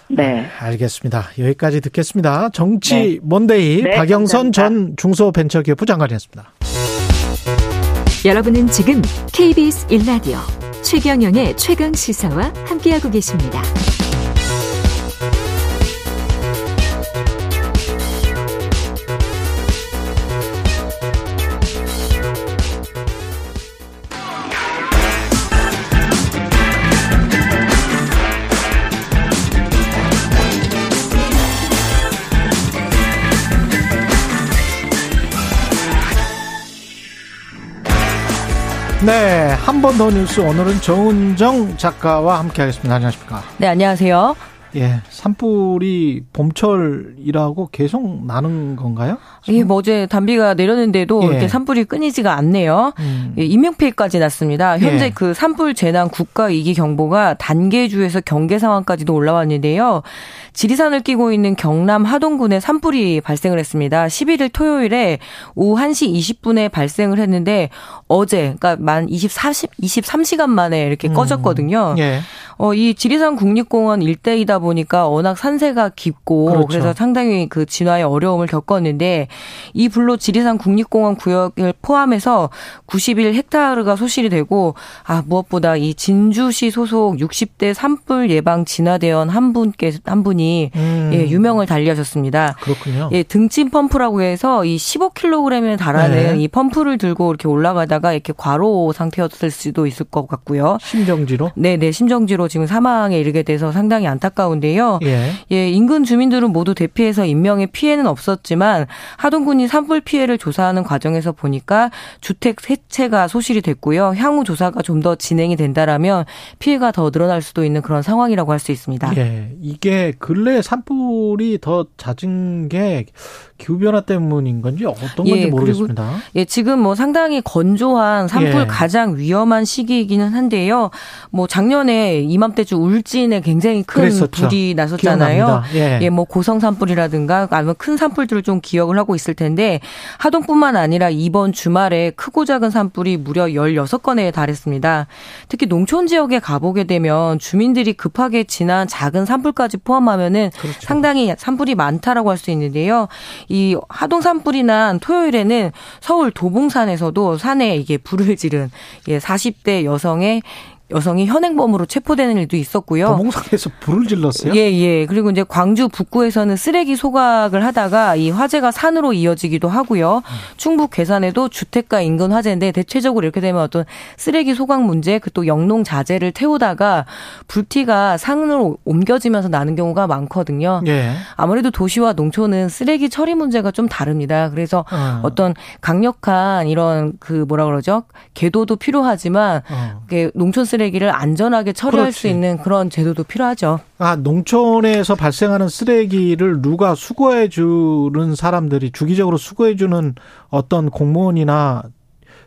S7: 네.
S2: 알겠습니다. 여기까지 듣겠습니다. 정치 네. 먼데이 네, 박영선 감사합니다. 전 중소벤처기업부 장관이었습니다.
S3: 여러분은 지금 KBS 1라디오 최경영의 최강 시사와 함께하고 계십니다.
S2: 한 번 더 뉴스 오늘은 정은정 작가와 함께 하겠습니다. 안녕하십니까?
S8: 네, 안녕하세요.
S2: 예, 산불이 봄철이라고 계속 나는 건가요?
S8: 예, 뭐 어제 단비가 내렸는데도 예. 이렇게 산불이 끊이지가 않네요. 음. 예, 인명피해까지 났습니다. 현재 예. 그 산불 재난 국가 위기 경보가 단계주에서 경계 상황까지도 올라왔는데요. 지리산을 끼고 있는 경남 하동군에 산불이 발생을 했습니다. 11일 토요일에 오후 1시 20분에 발생을 했는데 어제 그러니까 만 24, 23시간 만에 이렇게 음. 꺼졌거든요. 예. 어, 이 지리산 국립공원 일대이다 보니까 워낙 산세가 깊고 그렇죠. 그래서 상당히 그 진화에 어려움을 겪었는데 이 불로 지리산 국립공원 구역을 포함해서 91 헥타르가 소실이 되고 아 무엇보다 이 진주시 소속 60대 산불 예방 진화대원 한 분께 한 분이 음. 예, 유명을 달리하셨습니다.
S2: 그렇군요.
S8: 예, 등짐 펌프라고 해서 이 15kg에 달하는 네. 이 펌프를 들고 이렇게 올라가다가 이렇게 과로 상태였을 수도 있을 것 같고요.
S2: 심정지로?
S8: 네, 네, 심정지로 지금 사망에 이르게 돼서 상당히 안타까운 데요. 예. 예, 인근 주민들은 모두 대피해서 인명의 피해는 없었지만 하동군이 산불 피해를 조사하는 과정에서 보니까 주택 세 채가 소실이 됐고요. 향후 조사가 좀 더 진행이 된다라면 피해가 더 늘어날 수도 있는 그런 상황이라고 할 수 있습니다.
S2: 예. 이게 근래 산불이 더 잦은 게 기후변화 때문인 건지 어떤 건지 예, 모르겠습니다.
S8: 예, 지금 뭐 상당히 건조한 산불 예. 가장 위험한 시기이기는 한데요. 뭐 작년에 이맘때쯤 울진에 굉장히 큰 그랬었죠. 불이 났었잖아요. 예. 예, 뭐 고성 산불이라든가 아니면 큰 산불들을 좀 기억을 하고 있을 텐데 하동뿐만 아니라 이번 주말에 크고 작은 산불이 무려 16건에 달했습니다. 특히 농촌 지역에 가보게 되면 주민들이 급하게 지난 작은 산불까지 포함하면은 그렇죠. 상당히 산불이 많다라고 할 수 있는데요. 이 하동 산불이 난 토요일에는 서울 도봉산에서도 산에 이게 불을 지른 예 40대 여성의 여성이 현행범으로 체포되는 일도 있었고요.
S2: 도봉산에서 불을 질렀어요?
S8: 예, 예. 그리고 이제 광주 북구에서는 쓰레기 소각을 하다가 이 화재가 산으로 이어지기도 하고요. 충북 괴산에도 주택가 인근 화재인데 대체적으로 이렇게 되면 어떤 쓰레기 소각 문제, 그 또 영농 자재를 태우다가 불티가 산으로 옮겨지면서 나는 경우가 많거든요. 예. 아무래도 도시와 농촌은 쓰레기 처리 문제가 좀 다릅니다. 그래서 어. 어떤 강력한 이런 그 뭐라 그러죠? 계도도 필요하지만 어. 농촌 쓰레기 를 안전하게 처리할 그렇지. 수 있는 그런 제도도 필요하죠.
S2: 아, 농촌에서 발생하는 쓰레기를 누가 수거해 주는 사람들이 주기적으로 수거해 주는 어떤 공무원이나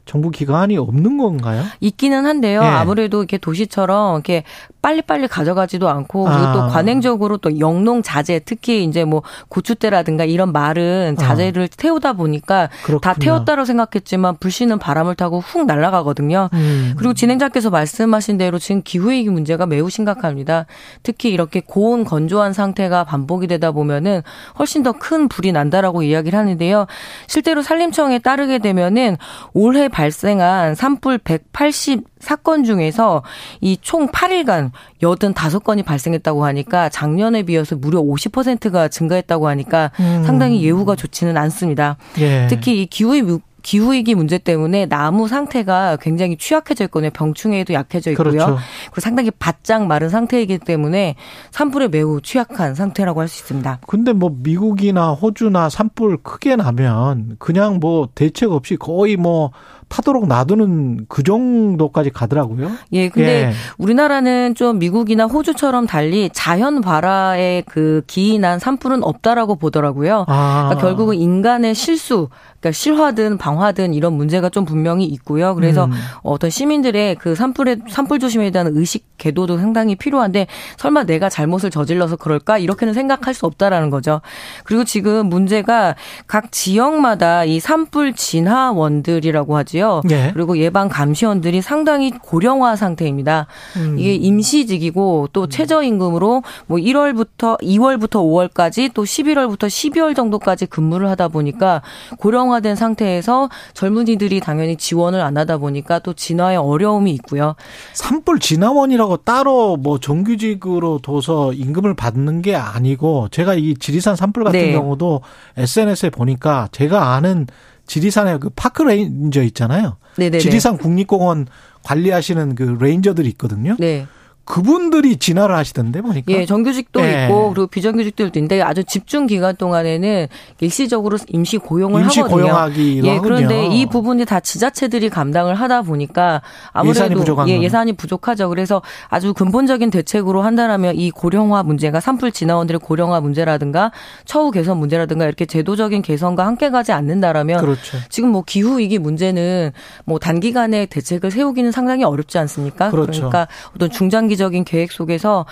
S2: 정부 기관이 없는 건가요?
S8: 있기는 한데요. 예. 아무래도 이렇게 도시처럼 이렇게 빨리빨리 가져가지도 않고 그리고 아. 또 관행적으로 또 영농 자재 특히 이제 뭐 고추대라든가 이런 말은 자재를 어. 태우다 보니까 그렇군요. 다 태웠다고 생각했지만 불씨는 바람을 타고 훅 날아가거든요. 음. 그리고 진행자께서 말씀하신 대로 지금 기후 위기 문제가 매우 심각합니다. 특히 이렇게 고온 건조한 상태가 반복이 되다 보면은 훨씬 더 큰 불이 난다라고 이야기를 하는데요. 실제로 산림청에 따르게 되면은 올해 발생한 산불 180 사건 중에서 이 총 8일간 85건이 발생했다고 하니까 작년에 비해서 무려 50%가 증가했다고 하니까 음. 상당히 예후가 좋지는 않습니다. 예. 특히 이 기후의 기후위기 문제 때문에 나무 상태가 굉장히 취약해져 있거든요. 병충해에도 약해져 있고요. 그렇죠. 그리고 상당히 바짝 마른 상태이기 때문에 산불에 매우 취약한 상태라고 할 수 있습니다.
S2: 근데 뭐 미국이나 호주나 산불 크게 나면 그냥 뭐 대책 없이 거의 뭐 타도록 놔두는 그 정도까지 가더라고요.
S8: 예, 근데 예. 우리나라는 좀 미국이나 호주처럼 달리 자연 발화에 그 기인한 산불은 없다라고 보더라고요. 아. 그러니까 결국은 인간의 실수, 그러니까 실화든 방화든 이런 문제가 좀 분명히 있고요. 그래서 음. 어떤 시민들의 그 산불에 산불 조심에 대한 의식 개도도 상당히 필요한데 설마 내가 잘못을 저질러서 그럴까 이렇게는 생각할 수 없다라는 거죠. 그리고 지금 문제가 각 지역마다 이 산불 진화원들이라고 하지요. 예. 그리고 예방 감시원들이 상당히 고령화 상태입니다. 음. 이게 임시직이고 또 음. 최저임금으로 뭐 1월부터 2월부터 5월까지 또 11월부터 12월 정도까지 근무를 하다 보니까 고령화된 상태에서 젊은이들이 당연히 지원을 안 하다 보니까 또 진화에 어려움이 있고요.
S2: 산불 진화원이라고 따로 뭐 정규직으로 둬서 임금을 받는 게 아니고 제가 이 지리산 산불 같은 네. 경우도 SNS에 보니까 제가 아는 지리산에 그 park ranger 있잖아요. 네네네. 지리산 국립공원 관리하시는 그 레인저들이 있거든요. 네. 그분들이 진화를 하시던데 보니까.
S8: 예, 정규직도 예. 있고 그리고 비정규직들도 있는데 아주 집중 기간 동안에는 일시적으로 임시 고용을 임시 하거든요. 고용하기 예, 그런데. 이 부분이 다 지자체들이 감당을 하다 보니까 아무래도 예산이, 예, 예산이 부족하죠. 그래서 아주 근본적인 대책으로 한다라면 이 고령화 문제가 산불 진화원들의 고령화 문제라든가 처우 개선 문제라든가 이렇게 제도적인 개선과 함께 가지 않는다라면 그렇죠. 지금 뭐 기후 위기 문제는 뭐 단기간에 대책을 세우기는 상당히 어렵지 않습니까? 그렇죠. 그러니까 어떤 중장기 장기적인 계획 속에서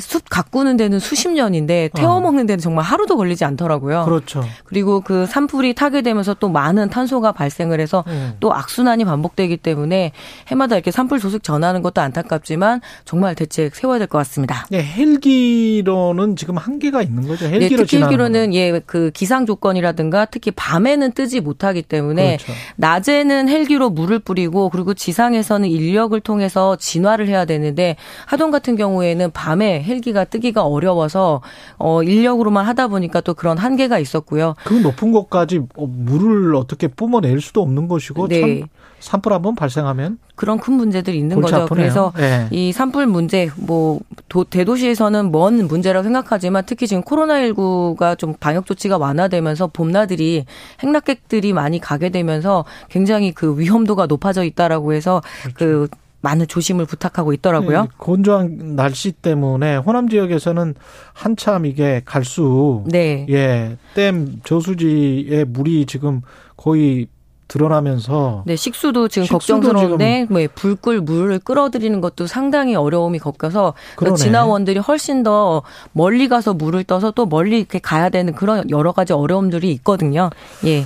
S8: 숲 가꾸는 데는 수십 년인데 태워 어. 먹는 데는 정말 하루도 걸리지 않더라고요.
S2: 그렇죠.
S8: 그리고 그 산불이 타게 되면서 또 많은 탄소가 발생을 해서 음. 또 악순환이 반복되기 때문에 해마다 이렇게 산불 소식 전하는 것도 안타깝지만 정말 대책 세워야 될 것 같습니다.
S2: 네, 헬기로는 지금 한계가 있는 거죠. 헬기로
S8: 네, 특히 헬기로는 예, 그 기상 조건이라든가 특히 밤에는 뜨지 못하기 때문에 그렇죠. 낮에는 헬기로 물을 뿌리고 그리고 지상에서는 인력을 통해서 진화를 해야 되는데 하동 같은 경우에는 밤에 헬기가 뜨기가 어려워서 어 인력으로만 하다 보니까 또 그런 한계가 있었고요.
S2: 그 높은 곳까지 어, 물을 어떻게 뿜어낼 수도 없는 것이고 네. 참 산불 한번 발생하면
S8: 그런 큰 문제들이 있는 거죠.
S2: 아프네요.
S8: 그래서 네. 이 산불 문제 뭐 도, 대도시에서는 먼 문제라고 생각하지만 특히 지금 코로나19가 좀 방역 조치가 완화되면서 봄나들이 행락객들이 많이 가게 되면서 굉장히 그 위험도가 높아져 있다라고 해서 그렇죠. 그 많은 조심을 부탁하고 있더라고요. 네,
S2: 건조한 날씨 때문에 호남 지역에서는 한참 이게 갈수 네. 예, 댐 저수지에 물이 지금 거의 드러나면서
S8: 네 식수도 지금 걱정스러운데 뭐 불꿀 물을 끌어들이는 것도 상당히 어려움이 겪어서 그 진화원들이 훨씬 더 멀리 가서 물을 떠서 또 멀리 이렇게 가야 되는 그런 여러 가지 어려움들이 있거든요. 예.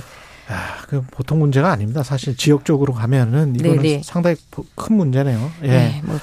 S2: 야, 그 보통 문제가 아닙니다. 사실 지역적으로 가면은 이거는 네네. 상당히 큰 문제네요. 예. 네, 뭐.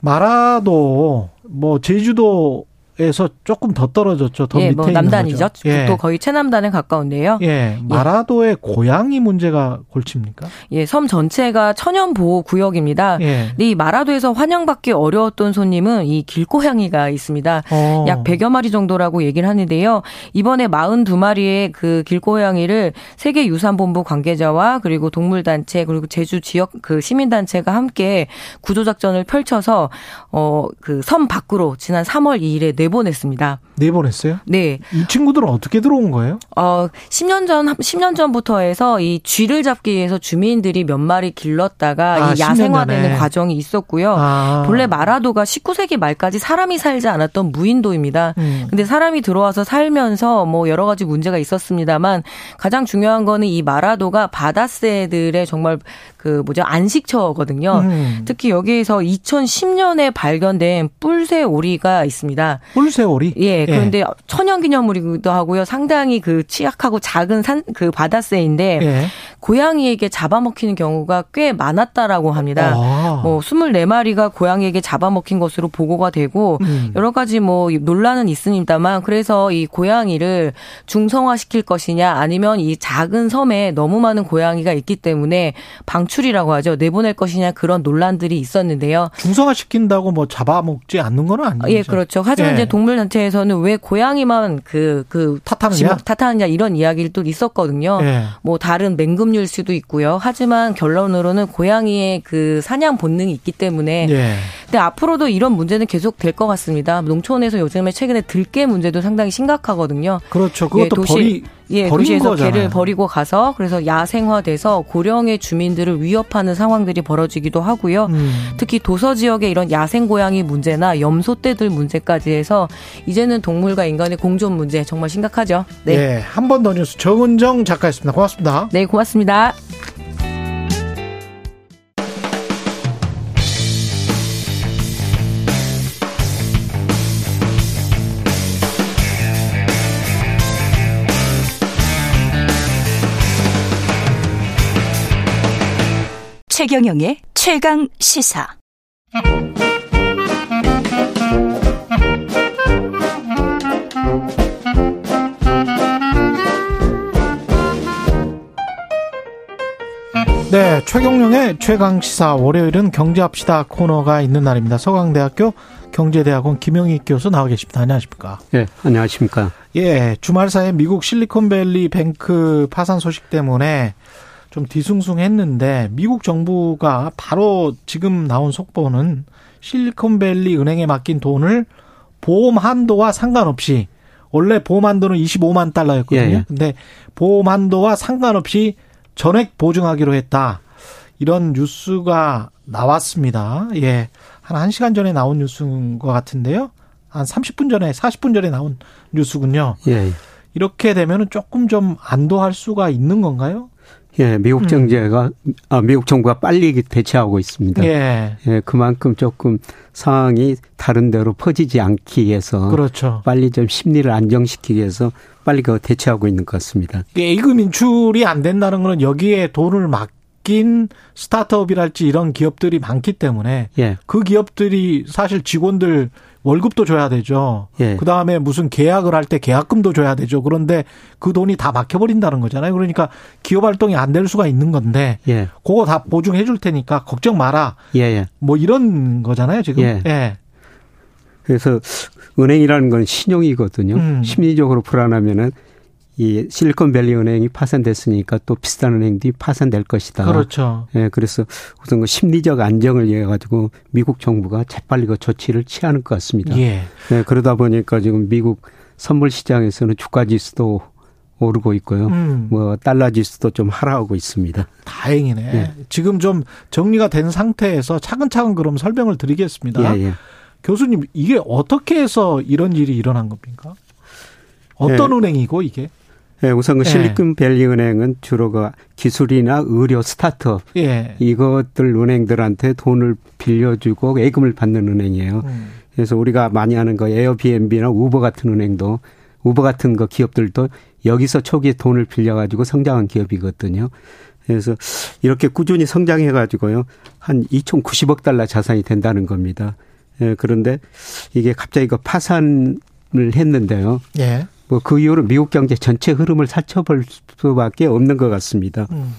S2: 마라도 뭐 제주도 에서 조금 더 떨어졌죠. 더 예, 밑에 뭐
S8: 남단이죠.
S2: 예.
S8: 또 거의 최남단에 가까운데요.
S2: 예, 예. 마라도의 예. 고양이 문제가 골칩니까?
S8: 예, 섬 전체가 천연 보호 구역입니다. 예. 이 마라도에서 환영받기 어려웠던 손님은 이 길고양이가 있습니다. 어. 약 100여 마리 정도라고 얘기를 하는데요. 이번에 42마리의 그 길고양이를 세계 유산본부 관계자와 그리고 동물 단체 그리고 제주 지역 그 시민 단체가 함께 구조 작전을 펼쳐서 어 그 섬 밖으로 지난 3월 2일에 내 보냈습니다.
S2: 내보냈어요?
S8: 네.
S2: 이 친구들은 어떻게 들어온 거예요?
S8: 어, 10년 전, 10년 전부터 해서 이 쥐를 잡기 위해서 주민들이 몇 마리 길렀다가 아, 이 야생화되는 과정이 있었고요. 아. 본래 마라도가 19세기 말까지 사람이 살지 않았던 무인도입니다. 음. 근데 사람이 들어와서 살면서 뭐 여러 가지 문제가 있었습니다만 가장 중요한 거는 이 마라도가 바다새들의 정말 그 뭐죠 안식처거든요. 음. 특히 여기에서 2010년에 발견된 뿔새 오리가 있습니다.
S2: 뿔새 오리?
S8: 예. 그런데 예. 천연기념물이기도 하고요. 상당히 그 취약하고 작은 산 그 바다새인데 예. 고양이에게 잡아먹히는 경우가 꽤 많았다라고 합니다. 아. 뭐 24마리가 고양이에게 잡아먹힌 것으로 보고가 되고 음. 여러 가지 뭐 논란은 있습니다만 그래서 이 고양이를 중성화시킬 것이냐 아니면 이 작은 섬에 너무 많은 고양이가 있기 때문에 방출이라고 하죠. 내보낼 것이냐 그런 논란들이 있었는데요.
S2: 중성화시킨다고 뭐 잡아먹지 않는 건 아니죠.
S8: 예, 그렇죠. 하지만 예. 이제 동물단체에서는 왜 고양이만 그, 그,
S2: 탓하느냐?
S8: 탓하느냐 이런 이야기를 또 있었거든요. 예. 뭐 다른 맹금 동물일 수도 있고요. 하지만 결론으로는 고양이의 그 사냥 본능이 있기 때문에. 예. 근데 앞으로도 이런 문제는 계속 될 것 같습니다. 농촌에서 요즘에 최근에 들깨 문제도 상당히 심각하거든요.
S2: 그렇죠. 그것도 예, 도시, 버리
S8: 예, 도시에서 거잖아요. 개를 버리고 가서 그래서 야생화돼서 고령의 주민들을 위협하는 상황들이 벌어지기도 하고요. 음. 특히 도서 지역의 이런 야생 고양이 문제나 염소떼들 문제까지 해서 이제는 동물과 인간의 공존 문제 정말 심각하죠.
S2: 네. 네 한번 더 뉴스 정은정 작가였습니다. 고맙습니다.
S8: 네, 고맙습니다.
S3: 최경영의 최강 시사.
S2: 네, 최경영의 최강 시사 월요일은 경제합시다 코너가 있는 날입니다. 서강대학교 경제대학원 김영희 교수 나와 계십니다. 안녕하십니까?
S9: 네, 안녕하십니까?
S2: 예, 주말 사이 미국 실리콘밸리 뱅크 파산 소식 때문에 좀 뒤숭숭했는데 미국 정부가 바로 지금 나온 속보는 실리콘밸리 은행에 맡긴 돈을 보험 한도와 상관없이 원래 보험 한도는 25만 달러였거든요. 예, 예. 근데 보험 한도와 상관없이 전액 보증하기로 했다. 이런 뉴스가 나왔습니다. 예. 한 1시간 전에 나온 뉴스인 것 같은데요. 한 30분 전에, 40분 전에 나온 뉴스군요. 예. 예. 이렇게 되면은 조금 좀 안도할 수가 있는 건가요?
S9: 예, 미국 음. 정제가 음. 아, 미국 정부가 빨리 대처하고 있습니다. 예. 예, 그만큼 조금 상황이 다른 데로 퍼지지 않기 위해서 그렇죠. 빨리 좀 심리를 안정시키기 위해서 빨리 그 대처하고 있는 것 같습니다.
S2: 예금 인출이 안 된다는 거는 여기에 돈을 맡긴 스타트업이랄지 이런 기업들이 많기 때문에 예. 그 기업들이 사실 직원들 월급도 줘야 되죠. 예. 그 다음에 무슨 계약을 할 때 계약금도 줘야 되죠. 그런데 그 돈이 다 막혀버린다는 거잖아요. 그러니까 기업 활동이 안 될 수가 있는 건데, 예. 그거 다 보증해 줄 테니까 걱정 마라. 예, 예. 뭐 이런 거잖아요, 지금. 예. 예.
S9: 그래서 은행이라는 건 신용이거든요. 음. 심리적으로 불안하면은 이 실리콘밸리 은행이 파산됐으니까 또 비슷한 은행들이 파산될 것이다.
S2: 그렇죠.
S9: 예, 그래서 우선 그 심리적 안정을 위해 가지고 미국 정부가 재빨리 그 조치를 취하는 것 같습니다. 예. 예. 그러다 보니까 지금 미국 선물 시장에서는 주가 지수도 오르고 있고요. 음. 뭐 달러 지수도 좀 하락하고 있습니다.
S2: 다행이네. 예. 지금 좀 정리가 된 상태에서 차근차근 그럼 설명을 드리겠습니다. 예, 예. 교수님 이게 어떻게 해서 이런 일이 일어난 겁니까? 어떤 예. 은행이고 이게?
S9: 예, 우선 그 예. 실리콘밸리 은행은 주로 그 기술이나 의료 스타트업 예. 이것들 은행들한테 돈을 빌려주고 예금을 받는 은행이에요. 음. 그래서 우리가 많이 하는 거 에어비앤비나 우버 같은 은행도 우버 같은 거 기업들도 여기서 초기에 돈을 빌려가지고 성장한 기업이거든요. 그래서 이렇게 꾸준히 성장해가지고요 한 2,090억 달러 자산이 된다는 겁니다. 예, 그런데 이게 갑자기 그 파산을 했는데요. 예. 뭐 그 이후로 미국 경제 전체 흐름을 살펴볼 수밖에 없는 것 같습니다. 음.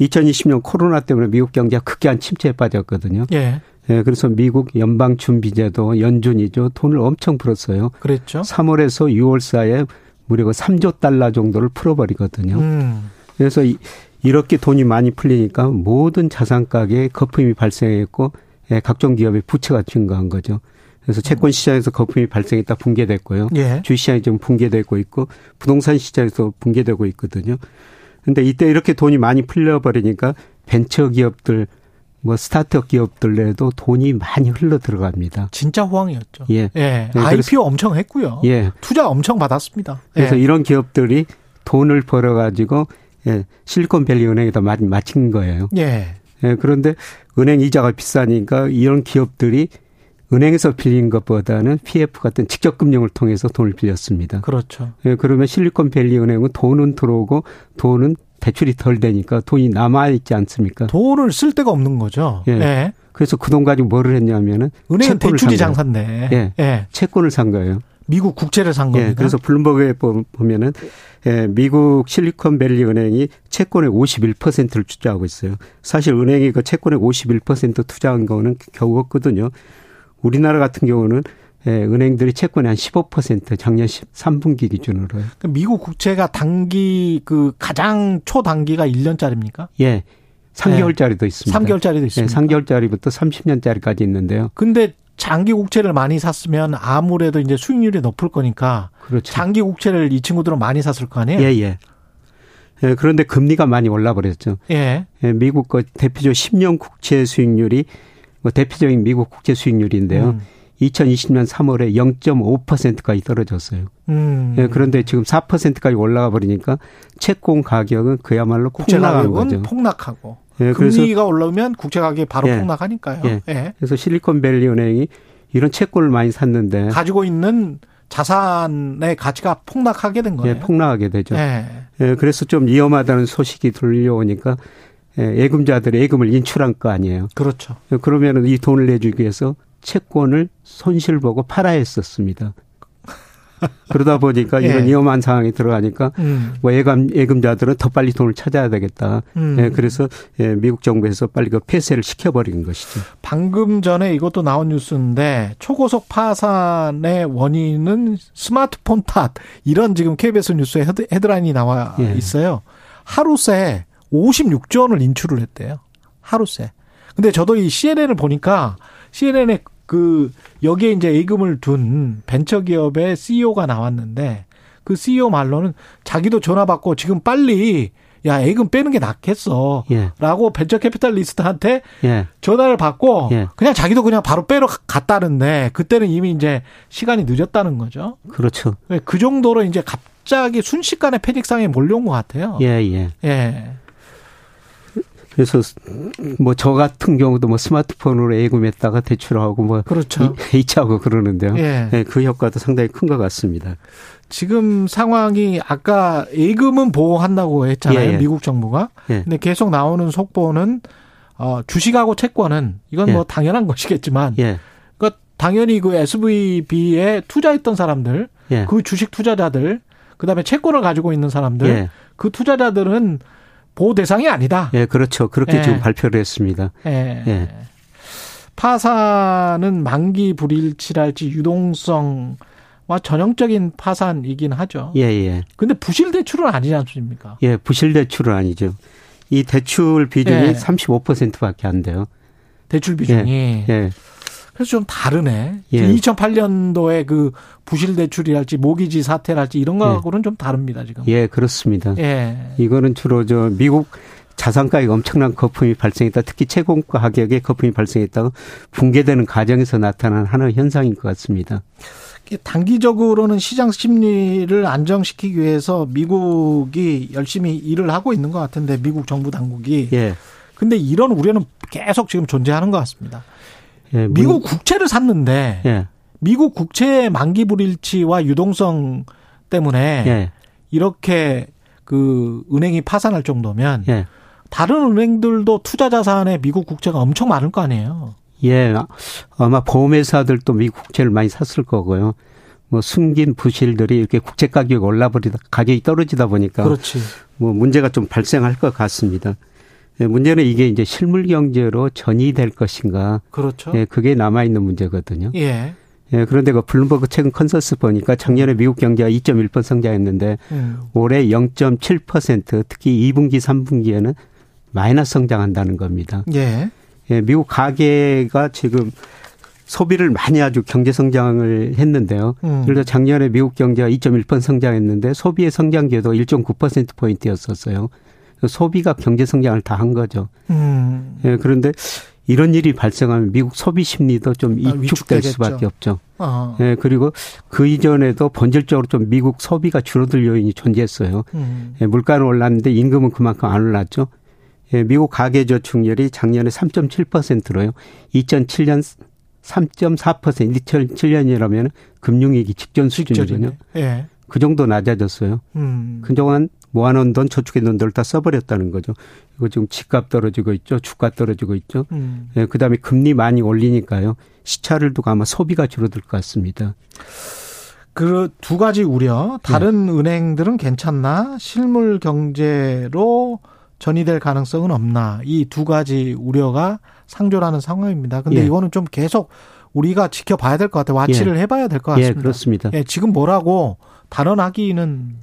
S9: 2020년 코로나 때문에 미국 경제가 극한 침체에 빠졌거든요. 예. 예, 그래서 미국 연방준비제도 연준이죠 돈을 엄청 풀었어요.
S2: 그랬죠.
S9: 3월에서 6월 사이에 무려 3조 달러 정도를 풀어버리거든요. 음. 그래서 이, 이렇게 돈이 많이 풀리니까 모든 자산 가격에 거품이 발생했고 예, 각종 기업의 부채가 증가한 거죠. 그래서 채권 시장에서 거품이 발생했다 붕괴됐고요. 예. 주식시장이 좀 붕괴되고 있고 부동산 시장에서 붕괴되고 있거든요. 근데 이때 이렇게 돈이 많이 풀려버리니까 벤처 기업들 뭐 스타트업 기업들에도 돈이 많이 흘러 들어갑니다.
S2: 진짜 호황이었죠. 예. 예. 네, IPO 엄청 했고요. 예. 투자 엄청 받았습니다.
S9: 그래서 예. 이런 기업들이 돈을 벌어 가지고 예, 실리콘밸리 은행에다 마친 거예요. 예. 예. 그런데 은행 이자가 비싸니까 이런 기업들이 은행에서 빌린 것보다는 PF 같은 직접 금융을 통해서 돈을 빌렸습니다.
S2: 그렇죠.
S9: 예, 그러면 실리콘밸리 은행은 돈은 들어오고 돈은 대출이 덜 되니까 돈이 남아 있지 않습니까?
S2: 돈을 쓸 데가 없는 거죠.
S9: 예. 네. 그래서 그 돈 가지고 뭐를 했냐면은
S2: 은행 대출이 장사인데.
S9: 예. 예. 채권을 산 거예요.
S2: 미국 국채를 산 겁니다.
S9: 예. 그래서 블룸버그에 보면은 예, 미국 실리콘밸리 은행이 채권의 51%를 투자하고 있어요. 사실 은행이 그 채권의 51% 투자한 거는 겨우 없거든요. 우리나라 같은 경우는 예, 은행들이 채권의 한 15% 작년 3분기 기준으로요.
S2: 미국 국채가 단기 그 가장 초단기가 1년짜리입니까?
S9: 예. 3개월짜리도 네. 있습니다.
S2: 3개월짜리도 있습니다. 예,
S9: 3개월짜리부터 30년짜리까지 있는데요.
S2: 근데 장기 국채를 많이 샀으면 아무래도 이제 수익률이 높을 거니까 그렇죠. 장기 국채를 이 친구들은 많이 샀을 거 아니에요?
S9: 예, 예. 예, 그런데 금리가 많이 올라 버렸죠. 예. 예. 미국 거 대표적 10년 국채 수익률이 뭐 대표적인 미국 국제 수익률인데요. 음. 2020년 3월에 0.5%까지 떨어졌어요. 음. 예, 그런데 지금 4%까지 올라가 버리니까 채권 가격은 그야말로 국채 가격은
S2: 폭락하고 예, 금리가 올라오면 국채 가격이 바로 예, 폭락하니까요. 예.
S9: 예. 그래서 실리콘밸리 은행이 이런 채권을 많이 샀는데
S2: 가지고 있는 자산의 가치가 폭락하게 된 거예요.
S9: 예, 폭락하게 되죠. 예. 예, 그래서 좀 위험하다는 소식이 들려오니까 예, 예금자들의 예금을 인출한 거 아니에요.
S2: 그렇죠.
S9: 그러면 이 돈을 내주기 위해서 채권을 손실 보고 팔아야 했었습니다. 그러다 보니까 예. 이런 위험한 상황에 들어가니까 음. 뭐 예금 예금자들은 더 빨리 돈을 찾아야 되겠다. 음. 예, 그래서 예, 미국 정부에서 빨리 그 폐쇄를 시켜버린 것이죠.
S2: 방금 전에 이것도 나온 뉴스인데 초고속 파산의 원인은 스마트폰 탓 이런 지금 KBS 뉴스에 헤드, 헤드라인이 나와 예. 있어요. 하루 새 56조 원을 인출을 했대요. 하루 새. 근데 저도 이 CNN을 보니까 CNN에 그 여기에 이제 예금을 둔 벤처 기업의 CEO가 나왔는데 그 CEO 말로는 자기도 전화 받고 지금 빨리 야 예금 빼는 게 낫겠어. 예. 라고 벤처 캐피탈리스트한테 예. 전화를 받고 예. 그냥 자기도 그냥 바로 빼러 갔다는데 그때는 이미 이제 시간이 늦었다는 거죠.
S9: 그렇죠.
S2: 그 정도로 이제 갑자기 순식간에 패닉 상에 몰려온 것 같아요.
S9: 예, 예.
S2: 예.
S9: 그래서 뭐 저 같은 경우도 뭐 스마트폰으로 예금했다가 대출하고 뭐
S2: 그렇죠.
S9: H하고 그러는데요. 예. 네, 그 효과도 상당히 큰 것 같습니다.
S2: 지금 상황이 아까 예금은 보호한다고 했잖아요. 예, 예. 미국 정부가. 예. 근데 계속 나오는 속보는 어 주식하고 채권은 이건 뭐 예. 당연한 것이겠지만 예. 그러니까 당연히 그 SVB에 투자했던 사람들, 예. 그 주식 투자자들, 그다음에 채권을 가지고 있는 사람들, 그 투자자들은 보호 대상이 아니다.
S9: 예, 그렇죠. 그렇게 지금 발표를 했습니다. 예.
S2: 파산은 만기 불일치랄지 유동성 와 전형적인 파산이긴 하죠.
S9: 예, 예.
S2: 근데 부실 대출은 아니지 않습니까?
S9: 예, 부실 대출은 아니죠. 이 대출 비중이 예. 35%밖에 안 돼요.
S2: 대출 비중이. 예. 예. 그래서 좀 다르네. 예. 2008년도에 그 부실 대출이랄지 모기지 사태랄지 이런 거하고는 예. 좀 다릅니다, 지금.
S9: 예, 그렇습니다. 예. 이거는 주로 저 미국 자산가에 엄청난 거품이 발생했다. 특히 채권가 가격에 거품이 발생했다고 붕괴되는 과정에서 나타난 하나의 현상인 것 같습니다.
S2: 단기적으로는 시장 심리를 안정시키기 위해서 미국이 열심히 일을 하고 있는 것 같은데 미국 정부 당국이. 예. 근데 이런 우려는 계속 지금 존재하는 것 같습니다. 예, 미국 국채를 샀는데 예. 미국 국채의 만기 불일치와 유동성 때문에 예. 이렇게 그 은행이 파산할 정도면 예. 다른 은행들도 투자 자산에 미국 국채가 엄청 많을 거 아니에요.
S9: 예, 아마 보험회사들도 미국 국채를 많이 샀을 거고요. 뭐 숨긴 부실들이 이렇게 국채 가격이 올라버리다 가격이 떨어지다 보니까 그렇지. 뭐 문제가 좀 발생할 것 같습니다. 예, 문제는 이게 이제 실물 경제로 전이될 것인가.
S2: 그렇죠.
S9: 예, 그게 남아 있는 문제거든요. 예. 예, 그런데 그 블룸버그 최근 컨서스 보니까 작년에 미국 경제가 2.1% 성장했는데 음. 올해 0.7% 특히 2분기, 3분기에는 마이너스 성장한다는 겁니다. 예. 예, 미국 가계가 지금 소비를 많이 아주 경제 성장을 했는데요. 음. 그래서 작년에 미국 경제가 2.1% 성장했는데 소비의 성장률도 1.9% 포인트였었어요. 소비가 경제 성장을 다 한 거죠. 음. 예, 그런데 이런 일이 발생하면 미국 소비 심리도 좀 아, 위축될 아, 수밖에 없죠. 어. 예, 그리고 그 이전에도 본질적으로 좀 미국 소비가 줄어들 요인이 존재했어요. 음. 예, 물가는 올랐는데 임금은 그만큼 안 올랐죠. 예, 미국 가계저축률이 작년에 3.7%로요. 2007년 3.4% 2007년이라면 금융위기 직전 수준이거든요. 예. 그 정도 낮아졌어요. 음. 그동안 모아놓은 돈, 저축해 놓은 돈을 다 써버렸다는 거죠. 이거 지금 집값 떨어지고 있죠. 주가 떨어지고 있죠. 음. 예, 그 다음에 금리 많이 올리니까요. 시차를 두고 아마 소비가 줄어들 것 같습니다.
S2: 그 두 가지 우려. 다른 네. 은행들은 괜찮나? 실물 경제로 전이될 가능성은 없나 이 두 가지 우려가 상존하는 상황입니다. 근데 예. 이거는 좀 계속 우리가 지켜봐야 될 것 같아요. 와치를 예. 해봐야 될 것 같습니다.
S9: 예, 그렇습니다.
S2: 예, 지금 뭐라고 단언하기는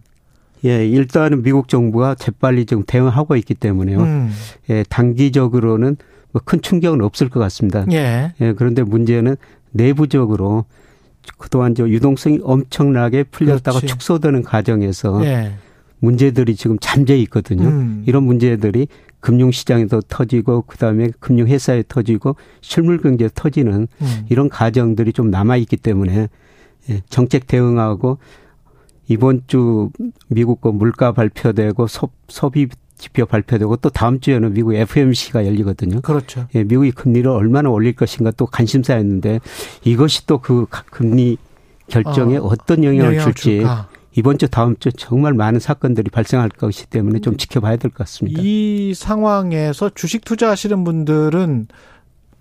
S9: 예, 일단은 미국 정부가 재빨리 지금 대응하고 있기 때문에요. 음. 예, 단기적으로는 뭐 큰 충격은 없을 것 같습니다. 예. 예, 그런데 문제는 내부적으로 그동안 저 유동성이 엄청나게 풀렸다가 그렇지. 축소되는 과정에서 예. 문제들이 지금 잠재 있거든요. 음. 이런 문제들이 금융시장에도 터지고 그다음에 금융회사에 터지고 실물 경제에 터지는 음. 이런 과정들이 좀 남아 있기 때문에 예, 정책 대응하고 이번 주 미국 거 물가 발표되고 소, 소비 지표 발표되고 또 다음 주에는 미국 FMC가 열리거든요.
S2: 그렇죠.
S9: 예, 미국이 금리를 얼마나 올릴 것인가 또 관심사였는데 이것이 또 그 금리 결정에 어, 떤 영향을 줄지 줄까. 이번 주 다음 주 정말 많은 사건들이 발생할 것이기 때문에 좀 지켜봐야 될 것 같습니다.
S2: 이 상황에서 주식 투자하시는 분들은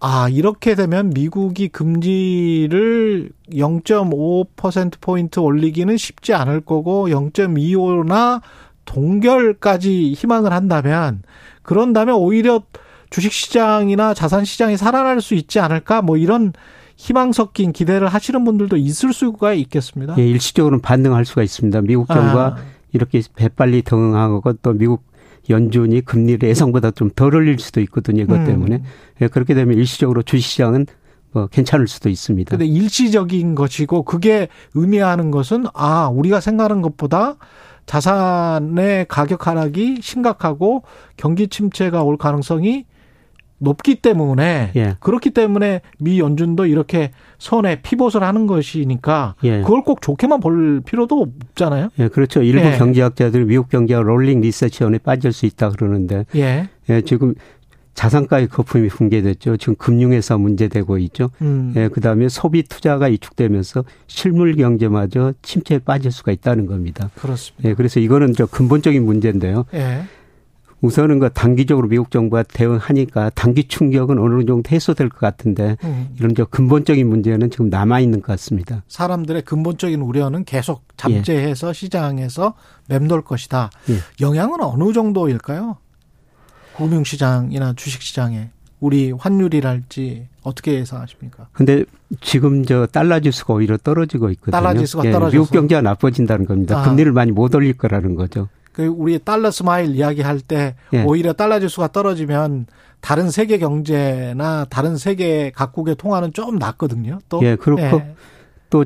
S2: 아, 이렇게 되면 미국이 금리를 0.5% 포인트 올리기는 쉽지 않을 거고 0.25나 동결까지 희망을 한다면 그런다면 오히려 주식 시장이나 자산 시장이 살아날 수 있지 않을까 뭐 이런 희망 섞인 기대를 하시는 분들도 있을 수가 있겠습니다.
S9: 예, 일시적으로는 반등할 수가 있습니다. 미국 정부가 아. 이렇게 배빨리 대응하고 또 미국 연준이 금리를 예상보다 좀 덜 올릴 수도 있거든요. 이것 음. 때문에. 음. 예, 그렇게 되면 일시적으로 주식시장은 뭐 괜찮을 수도 있습니다.
S2: 근데 일시적인 것이고 그게 의미하는 것은 아, 우리가 생각하는 것보다 자산의 가격 하락이 심각하고 경기 침체가 올 가능성이 높기 때문에 예. 그렇기 때문에 미 연준도 이렇게 선에 피봇을 하는 것이니까 예. 그걸 꼭 좋게만 볼 필요도 없잖아요.
S9: 예, 그렇죠. 일부 예. 경제학자들이 미국 경제가 롤링 리세션에 빠질 수 있다 그러는데 예. 예, 지금 자산가의 거품이 붕괴됐죠. 지금 금융에서 문제되고 있죠. 음. 예, 그다음에 소비 투자가 위축되면서 실물 경제마저 침체에 빠질 수가 있다는 겁니다.
S2: 그렇습니다.
S9: 예, 그래서 이거는 저 근본적인 문제인데요. 예. 우선은 그 단기적으로 미국 정부가 대응하니까 단기 충격은 어느 정도 해소될 것 같은데 음. 이런 저 근본적인 문제는 지금 남아 있는 것 같습니다.
S2: 사람들의 근본적인 우려는 계속 잠재해서 예. 시장에서 맴돌 것이다. 예. 영향은 어느 정도일까요? 금융시장이나 주식시장에 우리 환율이랄지 어떻게 예상하십니까?
S9: 근데 지금 저 달러 지수가 오히려 떨어지고 있거든요.
S2: 달러 지수가 예, 떨어져서
S9: 미국 경제가 나빠진다는 겁니다. 아. 금리를 많이 못 올릴 거라는 거죠.
S2: 그 우리 달러 스마일 이야기할 때 예. 오히려 달러 지수가 떨어지면 다른 세계 경제나 다른 세계 각국의 통화는 좀 낫거든요. 또
S9: 예, 그렇고 예. 또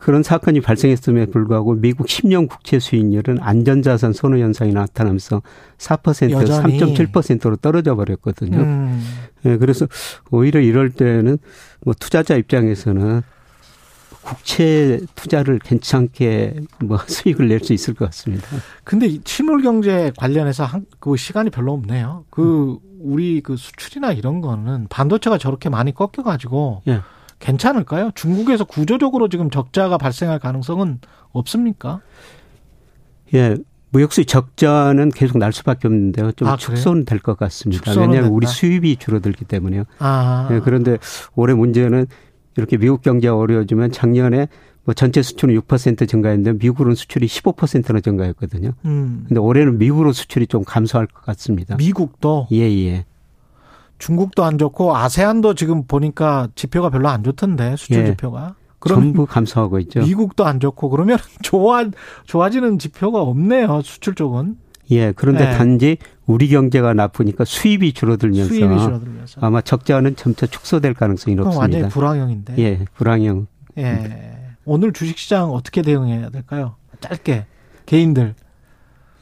S9: 그런 사건이 발생했음에 불구하고 미국 10년 국채 수익률은 안전자산 선호 현상이 나타나면서 4% 여전히. 3.7%로 떨어져 버렸거든요. 음. 예, 그래서 오히려 이럴 때는 뭐 투자자 입장에서는 국채 투자를 괜찮게 뭐 수익을 낼 수 있을 것 같습니다.
S2: 근데 실물 경제 관련해서 한, 그 시간이 별로 없네요. 그 음. 우리 그 수출이나 이런 거는 반도체가 저렇게 많이 꺾여 가지고 예. 괜찮을까요? 중국에서 구조적으로 지금 적자가 발생할 가능성은 없습니까?
S9: 예. 무역수의 적자는 계속 날 수밖에 없는데요. 좀 아, 축소는 될 것 같습니다. 왜냐하면 된다. 우리 수입이 줄어들기 때문에요. 아. 예, 그런데 올해 문제는 이렇게 미국 경제가 어려워지면 작년에 뭐 전체 수출은 6% 증가했는데 미국은 수출이 15%나 증가했거든요. 음. 근데 올해는 미국으로 수출이 좀 감소할 것 같습니다.
S2: 미국도?
S9: 예, 예.
S2: 중국도 안 좋고 아세안도 지금 보니까 지표가 별로 안 좋던데 수출 예. 지표가.
S9: 전부 감소하고 있죠.
S2: 미국도 안 좋고 그러면 좋아 좋아지는 지표가 없네요. 수출 쪽은.
S9: 예, 그런데 네. 단지 우리 경제가 나쁘니까 수입이 줄어들면서, 수입이 줄어들면서. 아마 적자는 점차 축소될 가능성이 높습니다.
S2: 완전히 불황형인데.
S9: 예, 불황형.
S2: 예. 오늘 주식시장 어떻게 대응해야 될까요? 짧게 개인들.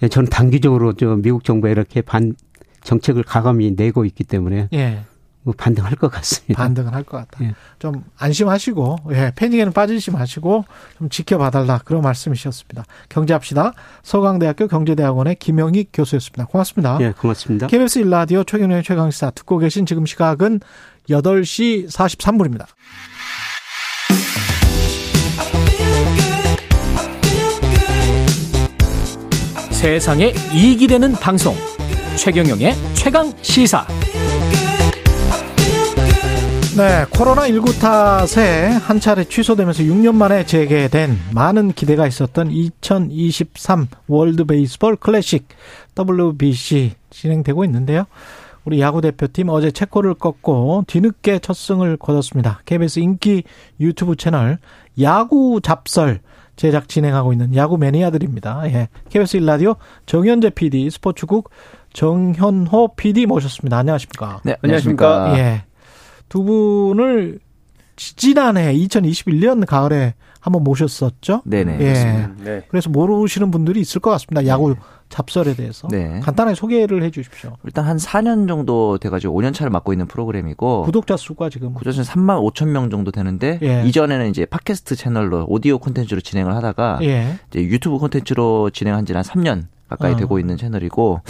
S9: 예, 저는 단기적으로 저 미국 정부가 이렇게 반 정책을 가감히 내고 있기 때문에 예. 뭐 반등할 것 같습니다.
S2: 반등은 할 것 같다. 예. 좀 안심하시고 예, 패닉에는 빠지지 마시고 좀 지켜봐달라 그런 말씀이셨습니다. 경제합시다. 서강대학교 경제대학원의 김영익 교수였습니다. 고맙습니다.
S9: 예, 고맙습니다.
S2: KBS 일라디오 최경영의 최강시사 듣고 계신 지금 시각은 8시 43분입니다.
S1: 세상에 이익이 되는 방송 최경영의 최강 시사.
S2: 네, 코로나19 탓에 한 차례 취소되면서 6년 만에 재개된 많은 기대가 있었던 2023 월드 베이스볼 클래식 WBC 진행되고 있는데요. 우리 야구 대표팀 어제 체코를 꺾고 뒤늦게 첫 승을 거뒀습니다. KBS 인기 유튜브 채널 야구 잡설 제작 진행하고 있는 야구 매니아들입니다. 예. KBS 일라디오 정현재 PD 스포츠국 정현호 PD 모셨습니다. 안녕하십니까?
S10: 네, 안녕하십니까?
S2: 예. 두 분을 지난해 2021년 가을에 한번 모셨었죠?
S10: 네네.
S2: 예. 네. 그래서 모르시는 분들이 있을 것 같습니다. 야구 잡설에 대해서. 네. 간단하게 소개를 해 주십시오.
S10: 일단 한 4년 정도 돼가지고 5년 차를 맡고 있는 프로그램이고.
S2: 구독자 수가 지금.
S10: 구독자 수 3만 5천 명 정도 되는데. 예. 이전에는 이제 팟캐스트 채널로 오디오 콘텐츠로 진행을 하다가. 예. 이제 유튜브 콘텐츠로 진행한 지는 한 3년 가까이 어. 되고 있는 채널이고.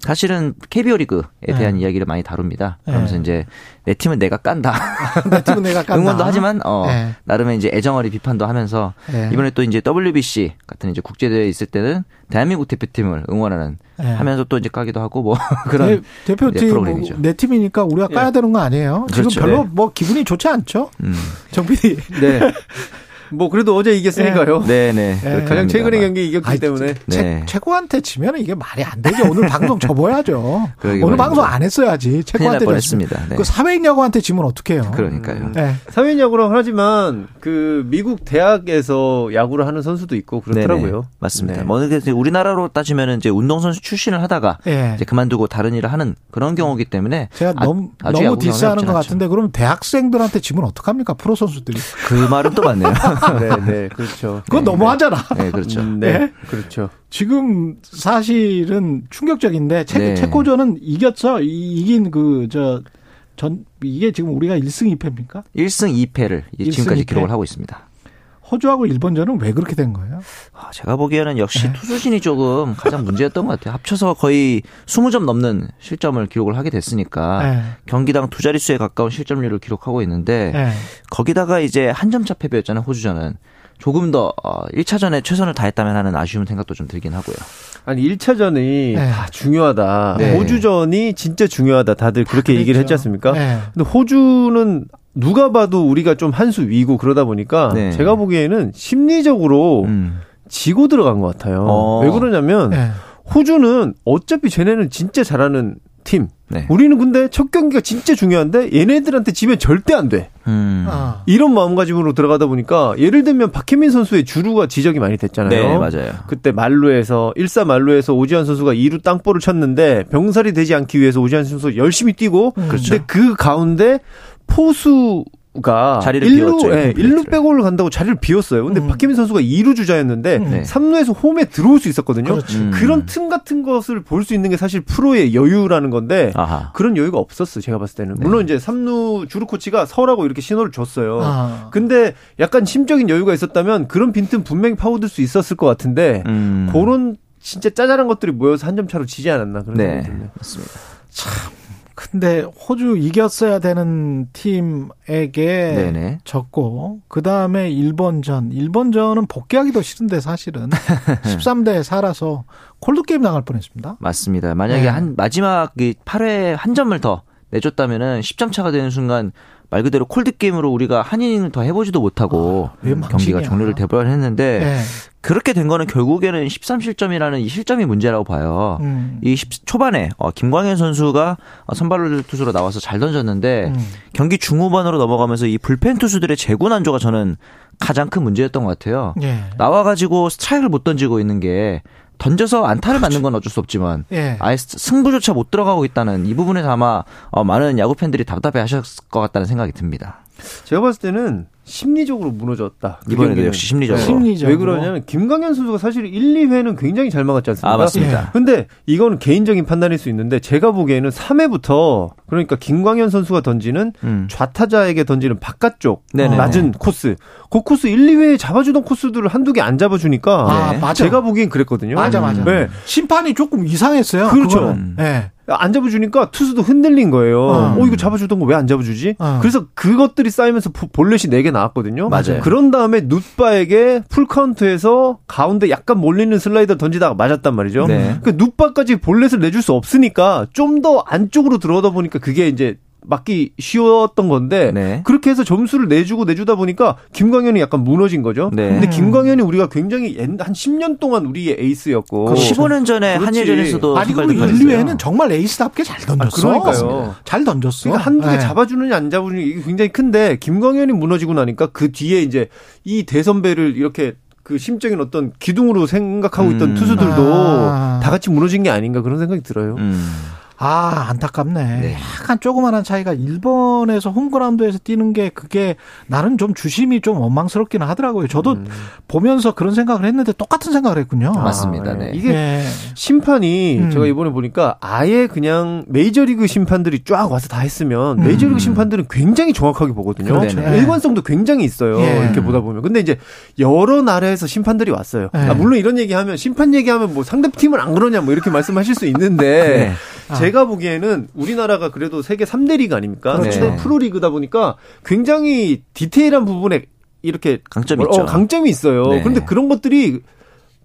S10: 사실은 KBO 리그에 대한 네. 이야기를 많이 다룹니다. 그러면서 네. 이제 내 팀은 내가 깐다.
S2: 내 팀은 내가 깐다.
S10: 응원도 하지만 어 네. 나름의 이제 애정어리 비판도 하면서 네. 이번에 또 이제 WBC 같은 이제 국제 대회 있을 때는 대한민국 대표팀을 응원하는 네. 하면서 또 이제 까기도 하고 뭐 그런
S2: 대, 표팀 프로그램이죠. 내 팀이니까 우리가 까야 예. 되는 거 아니에요? 지금 그렇죠. 별로 뭐 기분이 좋지 않죠? 음. 정 PD.
S10: 네.
S2: 뭐 그래도 어제 이겼으니까요.
S10: 네, 네.
S2: 네. 가장 최근의 경기 이겼기 아니, 때문에 네. 최 고한테 치면 이게 말이 안 되죠. 오늘 방송 접어야죠. 오늘 방송 안 했어야지. 최고한테
S10: 졌습니다.
S2: 네. 그 사회인 야구한테 지면 어떡해요.
S10: 그러니까요.
S2: 네.
S11: 사회인 야구라고 하지만 그 미국 대학에서 야구를 하는 선수도 있고 그렇더라고요. 네네.
S10: 맞습니다. 네. 뭐 우리나라로 따지면 이제 운동선수 출신을 하다가 네. 이제 그만두고 다른 일을 하는 그런 경우기 때문에
S2: 제가 아, 너무 너무 디스하는 것 같은데 그럼 대학생들한테 지면 어떡합니까? 프로 선수들이.
S10: 그 말은 또 맞네요.
S11: 네, 네, 그렇죠.
S2: 그건
S11: 네,
S2: 너무하잖아.
S10: 네, 그렇죠.
S11: 음, 네, 네, 그렇죠.
S2: 지금 사실은 충격적인데 체, 네. 체코전은 이겼어. 이긴 그저 전 이게 지금 우리가 1승 2패입니까?
S10: 1승 2패를 1승 지금까지 2패? 기록을 하고 있습니다.
S2: 호주하고 일본전은 왜 그렇게 된 거예요?
S10: 아, 제가 보기에는 역시 네. 투수진이 조금 가장 문제였던 것 같아요. 합쳐서 거의 20점 넘는 실점을 기록을 하게 됐으니까 네. 경기당 두 자릿수에 가까운 실점률을 기록하고 있는데 네. 거기다가 이제 한 점 차 패배였잖아요. 호주전은. 조금 더 1차전에 어, 최선을 다했다면 하는 아쉬운 생각도 좀 들긴 하고요.
S11: 아니 1차전이 네. 다 중요하다. 네. 호주전이 진짜 중요하다. 다들 그렇게 얘기를 했지 않습니까? 네. 근데 호주는 누가 봐도 우리가 좀 한 수 위고 그러다 보니까 네. 제가 보기에는 심리적으로 음. 지고 들어간 것 같아요. 어. 왜 그러냐면 네. 호주는 어차피 쟤네는 진짜 잘하는 팀. 네. 우리는 근데 첫 경기가 진짜 중요한데 얘네들한테 지면 절대 안 돼. 음. 아. 이런 마음가짐으로 들어가다 보니까 예를 들면 박혜민 선수의 주루가 지적이 많이 됐잖아요.
S10: 네, 맞아요.
S11: 그때 말루에서 1사 말루에서 오지환 선수가 2루 땅볼을 쳤는데 병살이 되지 않기 위해서 오지환 선수 열심히 뛰고 음. 그렇죠. 근데 그 가운데 포수 가 자리를 1루, 비웠죠. 예, 1루 백오를 간다고 자리를 비웠어요. 근데 음. 박혜민 선수가 2루 주자였는데 음. 네. 3루에서 홈에 들어올 수 있었거든요. 음. 그런 틈 같은 것을 볼 수 있는 게 사실 프로의 여유라는 건데 아하. 그런 여유가 없었어요. 제가 봤을 때는. 네. 물론 이제 3루 주루 코치가 서라고 이렇게 신호를 줬어요. 아. 근데 약간 심적인 여유가 있었다면 그런 빈틈 분명히 파고들 수 있었을 것 같은데 음. 그런 진짜 짜잘한 것들이 모여서 한 점 차로 지지 않았나 그런 네. 생각이 듭니다.
S10: 맞습니다.
S2: 참 근데 호주 이겼어야 되는 팀에게 네네. 졌고 그 다음에 일본전 일본전은 복귀하기도 싫은데 사실은 13대 4라서 콜드 게임 나갈 뻔했습니다.
S10: 맞습니다. 만약에 네. 한 마지막 8회 한 점을 더 내줬다면은 10점 차가 되는 순간 말 그대로 콜드 게임으로 우리가 한 이닝을 더 해보지도 못하고 아, 경기가 종료를 돼버렸는데 네. 그렇게 된 거는 결국에는 13실점이라는 이 실점이 문제라고 봐요. 음. 이 10, 초반에 어, 김광현 선수가 선발 투수로 나와서 잘 던졌는데 음. 경기 중후반으로 넘어가면서 이 불펜 투수들의 재고난조가 저는 가장 큰 문제였던 것 같아요. 예. 나와가지고 스트라이크를 못 던지고 있는 게 던져서 안타를 맞는 건 어쩔 수 없지만 예. 아예 승부조차 못 들어가고 있다는 이 부분에서 아마 어, 많은 야구 팬들이 답답해 하셨을 것 같다는 생각이 듭니다.
S11: 제가 봤을 때는 심리적으로 무너졌다.
S10: 그 이번에도 역시 심리적으로. 네.
S11: 심리적으로. 왜 그러냐면 김광현 선수가 사실 1, 2회는 굉장히 잘 막았지 않습니까?
S10: 아, 맞습니다. 예.
S11: 근데 이거는 개인적인 판단일 수 있는데 제가 보기에는 3회부터 그러니까 김광현 선수가 던지는 음. 좌타자에게 던지는 바깥쪽 네네네. 낮은 코스. 그 코스 1, 2회에 잡아주던 코스들을 한두 개 안 잡아주니까 아, 네. 제가 보기엔 그랬거든요.
S2: 맞아, 맞아. 네. 심판이 조금 이상했어요.
S11: 그렇죠. 네. 안 잡아주니까 투수도 흔들린 거예요. 어, 어 이거 잡아주던 거 왜 안 잡아주지? 어. 그래서 그것들이 쌓이면서 볼넷이 4개 나왔거든요.
S10: 맞아요.
S11: 그런 다음에 눕바에게 풀카운트에서 가운데 약간 몰리는 슬라이더 던지다가 맞았단 말이죠. 네. 그 눕바까지 볼넷을 내줄 수 없으니까 좀 더 안쪽으로 들어오다 보니까 그게 이제 맞기 쉬웠던 건데 네. 그렇게 해서 점수를 내주고 내주다 보니까 김광현이 약간 무너진 거죠. 네. 근데 김광현이 우리가 굉장히 한 10년 동안 우리의 에이스였고
S10: 15년 전에 한일전에서도
S2: 아니 그리고 1, 2회는 정말 에이스답게 잘 던졌어.
S11: 아, 그러니까요.
S2: 잘 던졌어.
S11: 그러니까 한두 개 네. 잡아주느냐 안 잡아주느냐 이게 굉장히 큰데 김광현이 무너지고 나니까 그 뒤에 이제 이 대선배를 이렇게 그 심적인 어떤 기둥으로 생각하고 있던 음. 투수들도 아. 다 같이 무너진 게 아닌가 그런 생각이 들어요. 음.
S2: 아, 안타깝네. 네. 약간 조그마한 차이가 일본에서 홈그라운드에서 뛰는 게 그게 나는 좀 주심이 좀 원망스럽기는 하더라고요. 저도 음. 보면서 그런 생각을 했는데 똑같은 생각을 했군요.
S10: 아, 맞습니다. 네.
S11: 이게 네. 심판이 음. 제가 이번에 보니까 아예 그냥 메이저리그 심판들이 쫙 와서 다 했으면 음. 메이저리그 심판들은 굉장히 정확하게 보거든요. 그렇죠. 일관성도 굉장히 있어요. 예. 이렇게 보다 보면. 근데 이제 여러 나라에서 심판들이 왔어요. 예. 아, 물론 이런 얘기하면 심판 얘기하면 뭐 상대팀은 안 그러냐 뭐 이렇게 말씀하실 수 있는데 네. 제가 보기에는 우리나라가 그래도 세계 3대 리그 아닙니까? 그렇죠. 네. 프로리그다 보니까 굉장히 디테일한 부분에 이렇게
S10: 강점이
S11: 어,
S10: 있죠.
S11: 강점이 있어요. 네. 그런데 그런 것들이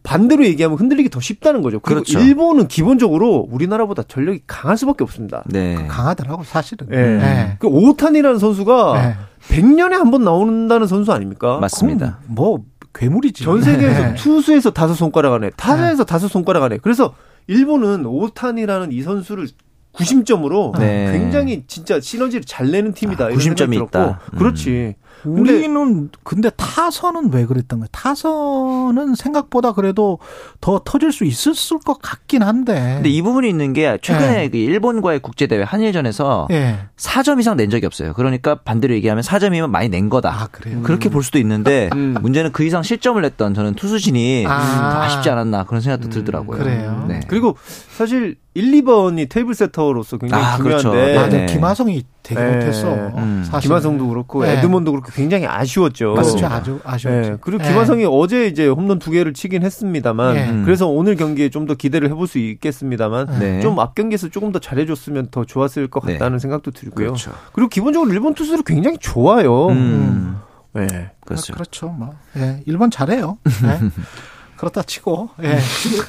S11: 반대로 얘기하면 흔들리기 더 쉽다는 거죠. 그리고 그렇죠. 일본은 기본적으로 우리나라보다 전력이 강할 수밖에 없습니다.
S2: 네. 강하더라고 사실은.
S11: 네. 네. 그 오탄이라는 선수가 네. 100년에 한 번 나온다는 선수 아닙니까?
S10: 맞습니다.
S2: 뭐 괴물이지.
S11: 전 세계에서 네. 투수에서 다섯 손가락 안에, 타자에서 네. 다섯 손가락 안에. 그래서 일본은 오탄이라는 이 선수를 구심점으로 네. 굉장히 진짜 시너지를 잘 내는 팀이다. 아,
S10: 구심점이 있다.
S11: 음. 그렇지.
S2: 우리는 근데 타선은 왜 그랬던 거예요? 타선은 생각보다 그래도 더 터질 수 있었을 것 같긴 한데.
S10: 근데 이 부분이 있는 게 최근에 네. 그 일본과의 국제 대회 한일전에서 네. 4점 이상 낸 적이 없어요. 그러니까 반대로 얘기하면 4점이면 많이 낸 거다. 아, 그래요? 그렇게 볼 수도 있는데 음. 문제는 그 이상 실점을 냈던 저는 투수진이 아. 쉽지 않았나 그런 생각도 음, 들더라고요.
S2: 그래요.
S11: 네. 그리고 사실 1, 2번이 테이블 세터로서 굉장히 아, 중요한데
S2: 그렇죠. 맞아. 네. 김하성이 되게 네. 못했어.
S11: 음. 김하성도 그렇고 네. 에드먼도 그렇고 굉장히 아쉬웠죠.
S2: 그렇죠. 아주 아쉬웠죠. 네.
S11: 그리고 네. 김하성이 어제 이제 홈런 두 개를 치긴 했습니다만 네. 그래서 오늘 경기에 좀 더 기대를 해볼 수 있겠습니다만 네. 좀앞 경기에서 조금 더 잘해줬으면 더 좋았을 것 같다는 생각도 들고요. 그렇죠. 그리고 기본적으로 일본 투수를 굉장히 좋아요. 음.
S2: 네. 그렇죠. 그렇죠. 뭐. 예, 일본 잘해요. 네. 그렇다 치고 예.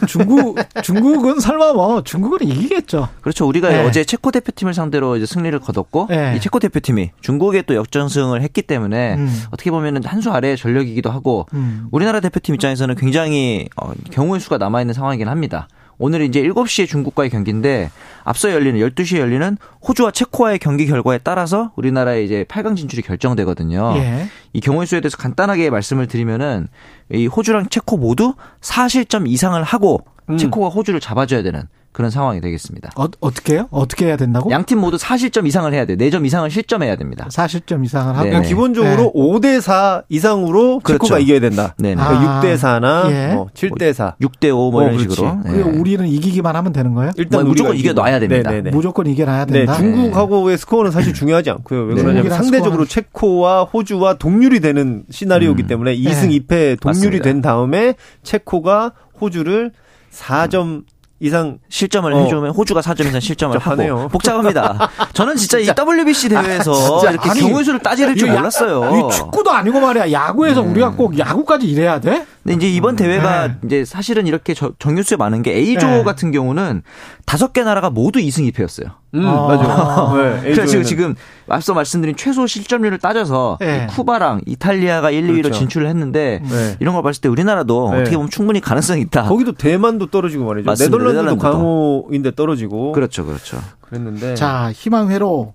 S2: 중국 중국은 설마 뭐 중국은 이기겠죠.
S10: 그렇죠. 우리가 예. 어제 체코 대표팀을 상대로 이제 승리를 거뒀고 예. 이 체코 대표팀이 중국에 또 역전승을 했기 때문에 음. 어떻게 보면은 한 수 아래의 전력이기도 하고 음. 우리나라 대표팀 입장에서는 굉장히 어, 경우의 수가 남아 있는 상황이긴 합니다. 오늘 이제 7시에 중국과의 경기인데 앞서 열리는 12시에 열리는 호주와 체코와의 경기 결과에 따라서 우리나라의 이제 8강 진출이 결정되거든요. 예. 이 경우의 수에 대해서 간단하게 말씀을 드리면은 이 호주랑 체코 모두 4실점 이상을 하고 음. 체코가 호주를 잡아줘야 되는 그런 상황이 되겠습니다.
S2: 어, 떻게 해요? 어떻게 해야 된다고?
S10: 양팀 모두 4실점 이상을 해야 돼요. 4점 이상을 실점해야 됩니다.
S2: 4실점 이상을 하고
S11: 그러니까 기본적으로 네. 5대 4 이상으로 그렇죠. 체코가 이겨야 된다. 네. 그러니까 아, 6대 4나 예. 뭐 7대 4,
S10: 6대 5뭐 이런 식으로.
S2: 네. 우리는 이기기만 하면 되는 거예요?
S10: 일단 뭐 무조건 이겨 놔야 됩니다. 네네네.
S2: 무조건 이겨 놔야 된다.
S11: 네, 중국하고의 스코어는 사실 중요하지 않고요. 왜 그러냐면 상대적으로 스코어는... 체코와 호주와 동률이 되는 시나리오이기 음. 때문에 2승 2패 동률이 맞습니다. 된 다음에 체코가 호주를 4점 이상
S10: 실점을 어. 해주면 호주가 4점 이상 실점을 하고 복잡합니다. 저는 진짜. 이 WBC 대회에서 아, 이렇게 아니, 경우의 수를 따질 줄 몰랐어요.
S2: 축구도 아니고 말이야. 야구에서 음. 우리가 꼭 야구까지 이래야 돼?
S10: 근데 이제 이번 음. 대회가 네. 이제 사실은 이렇게 정규수에 많은 게 A조 네. 같은 경우는 다섯 개 나라가 모두 2승 2패였어요.
S11: 음, 아. 맞아.
S10: 네, 그래서 지금 앞서 말씀드린 최소 실점률을 따져서 네. 쿠바랑 이탈리아가 1, 2위로 그렇죠. 진출을 했는데 네. 이런 걸 봤을 때 우리나라도 네. 어떻게 보면 충분히 가능성이 있다.
S11: 거기도 대만도 떨어지고 말이죠. 맞습니다. 네덜란드도, 네덜란드도 강호인데 떨어지고.
S10: 그렇죠, 그렇죠.
S11: 그랬는데.
S2: 자, 희망회로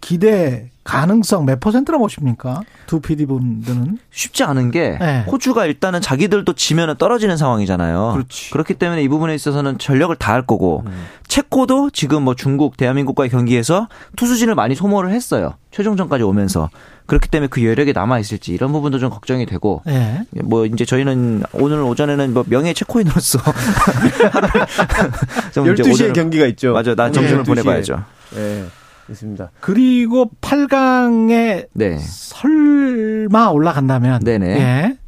S2: 기대 가능성 몇 퍼센트라고 보십니까? 두 PD 분들은
S10: 쉽지 않은 게 네. 호주가 일단은 자기들도 지면은 떨어지는 상황이잖아요. 그렇지. 그렇기 때문에 이 부분에 있어서는 전력을 다할 거고 음. 체코도 지금 뭐 중국 대한민국과의 경기에서 투수진을 많이 소모를 했어요. 최종전까지 오면서 그렇기 때문에 그 여력이 남아 있을지 이런 부분도 좀 걱정이 되고 네. 뭐 이제 저희는 오늘 오전에는 뭐 명예 체코인으로서
S11: 12시에 경기가 있죠.
S10: 맞아. 나 점심을 보내 봐야죠. 네.
S2: 있습니다. 그리고 8강에 네. 설마 올라간다면 네네. 예.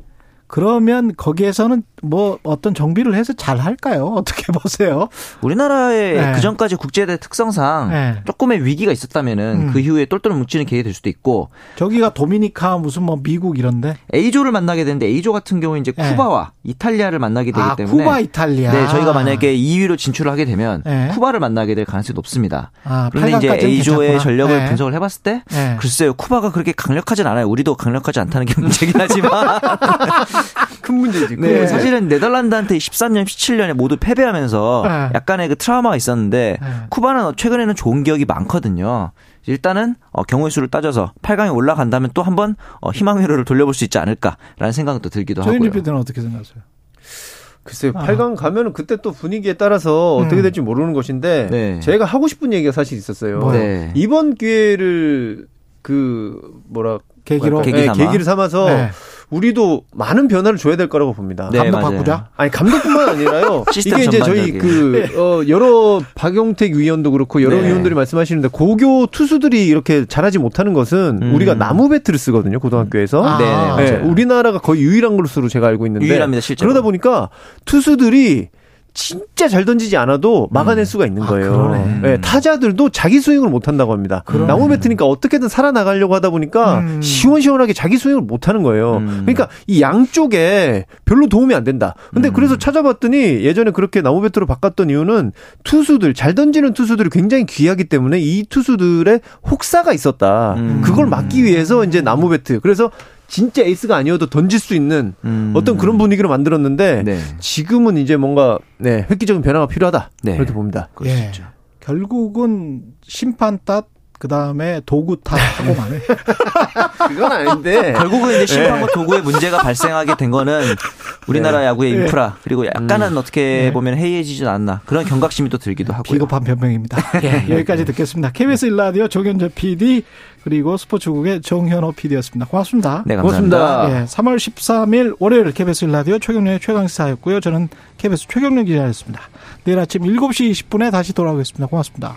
S2: 그러면 거기에서는 뭐 어떤 정비를 해서 잘 할까요? 어떻게 보세요?
S10: 우리나라의 네. 그 전까지 국제대 특성상 네. 조금의 위기가 있었다면은 음. 그 이후에 똘똘 뭉치는 계획이 될 수도 있고
S2: 저기가 도미니카 무슨 뭐 미국 이런데
S10: A조를 만나게 되는데 A조 같은 경우에 이제 네. 쿠바와 이탈리아를 만나게 되기 아, 때문에
S2: 쿠바 이탈리아
S10: 네 저희가 만약에 2위로 진출을 하게 되면 네. 쿠바를 만나게 될 가능성이 높습니다. 아, 그런데 이제 A조의 괜찮구나. 전력을 네. 분석을 해봤을 때 네. 글쎄요 쿠바가 그렇게 강력하진 않아요. 우리도 강력하지 않다는 게 문제긴 하지만
S11: 큰 문제지.
S10: 네. 사실 사실은 네덜란드한테 13년, 17년에 모두 패배하면서 네. 약간의 그 트라우마가 있었는데 네. 쿠바는 최근에는 좋은 기억이 많거든요. 일단은 어, 경우의 수를 따져서 8강에 올라간다면 또 한번 어, 희망 회로를 돌려볼 수 있지 않을까라는 생각도 들기도 하고요.
S2: 조현일 PD는 어떻게 생각하세요?
S11: 글쎄요, 아. 8강 가면은 그때 또 분위기에 따라서 음. 어떻게 될지 모르는 것인데, 네. 제가 하고 싶은 얘기가 사실 있었어요. 네. 이번 기회를 그, 뭐라,
S2: 계기로?
S11: 계기 네, 계기를 삼아서, 네. 우리도 많은 변화를 줘야 될 거라고 봅니다.
S2: 네, 감독 맞아요. 바꾸자?
S11: 아니 감독뿐만 아니라요. 이게 이제 저희 그 어, 여러 박용택 위원도 그렇고 여러 네. 위원들이 말씀하시는데 고교 투수들이 이렇게 잘하지 못하는 것은 음. 우리가 나무 배트를 쓰거든요 고등학교에서. 아. 네, 네, 우리나라가 거의 유일한 것으로 제가 알고 있는데.
S10: 유일합니다 실제로.
S11: 그러다 보니까 투수들이 진짜 잘 던지지 않아도 막아낼 음. 수가 있는 아, 거예요. 아, 네, 타자들도 자기 스윙을 못 한다고 합니다. 나무 배트니까 어떻게든 살아나가려고 하다 보니까 음. 시원시원하게 자기 스윙을 못 하는 거예요. 음. 그러니까 이 양쪽에 별로 도움이 안 된다. 근데 음. 그래서 찾아봤더니 예전에 그렇게 나무 배트로 바꿨던 이유는 투수들 잘 던지는 투수들이 굉장히 귀하기 때문에 이 투수들의 혹사가 있었다. 음. 그걸 막기 위해서 이제 나무 배트. 그래서 진짜 에이스가 아니어도 던질 수 있는 음. 어떤 그런 분위기를 만들었는데 네. 지금은 이제 뭔가 네, 획기적인 변화가 필요하다. 네. 그렇게 봅니다.
S2: 예. 결국은 심판 탓 그 다음에 도구 탓하고 만해.
S11: 그건 아닌데.
S10: 결국은 이제 심판과 네. 도구의 문제가 발생하게 된 거는 우리나라 네. 야구의 네. 인프라 그리고 약간은 음. 어떻게 네. 보면 해이해지지 않나 그런 경각심이 또 들기도 하고요.
S2: 비겁한 변명입니다. 예, 여기까지 듣겠습니다. KBS 일라디오 조현재 PD 그리고 스포츠국의 정현호 PD였습니다. 고맙습니다.
S10: 네, 감사합니다.
S2: 고맙습니다. 예, 3월 13일 월요일 KBS 일라디오 최경련의 최강시사였고요. 저는 KBS 최경련 기자였습니다. 내일 아침 7시 20분에 다시 돌아오겠습니다. 고맙습니다.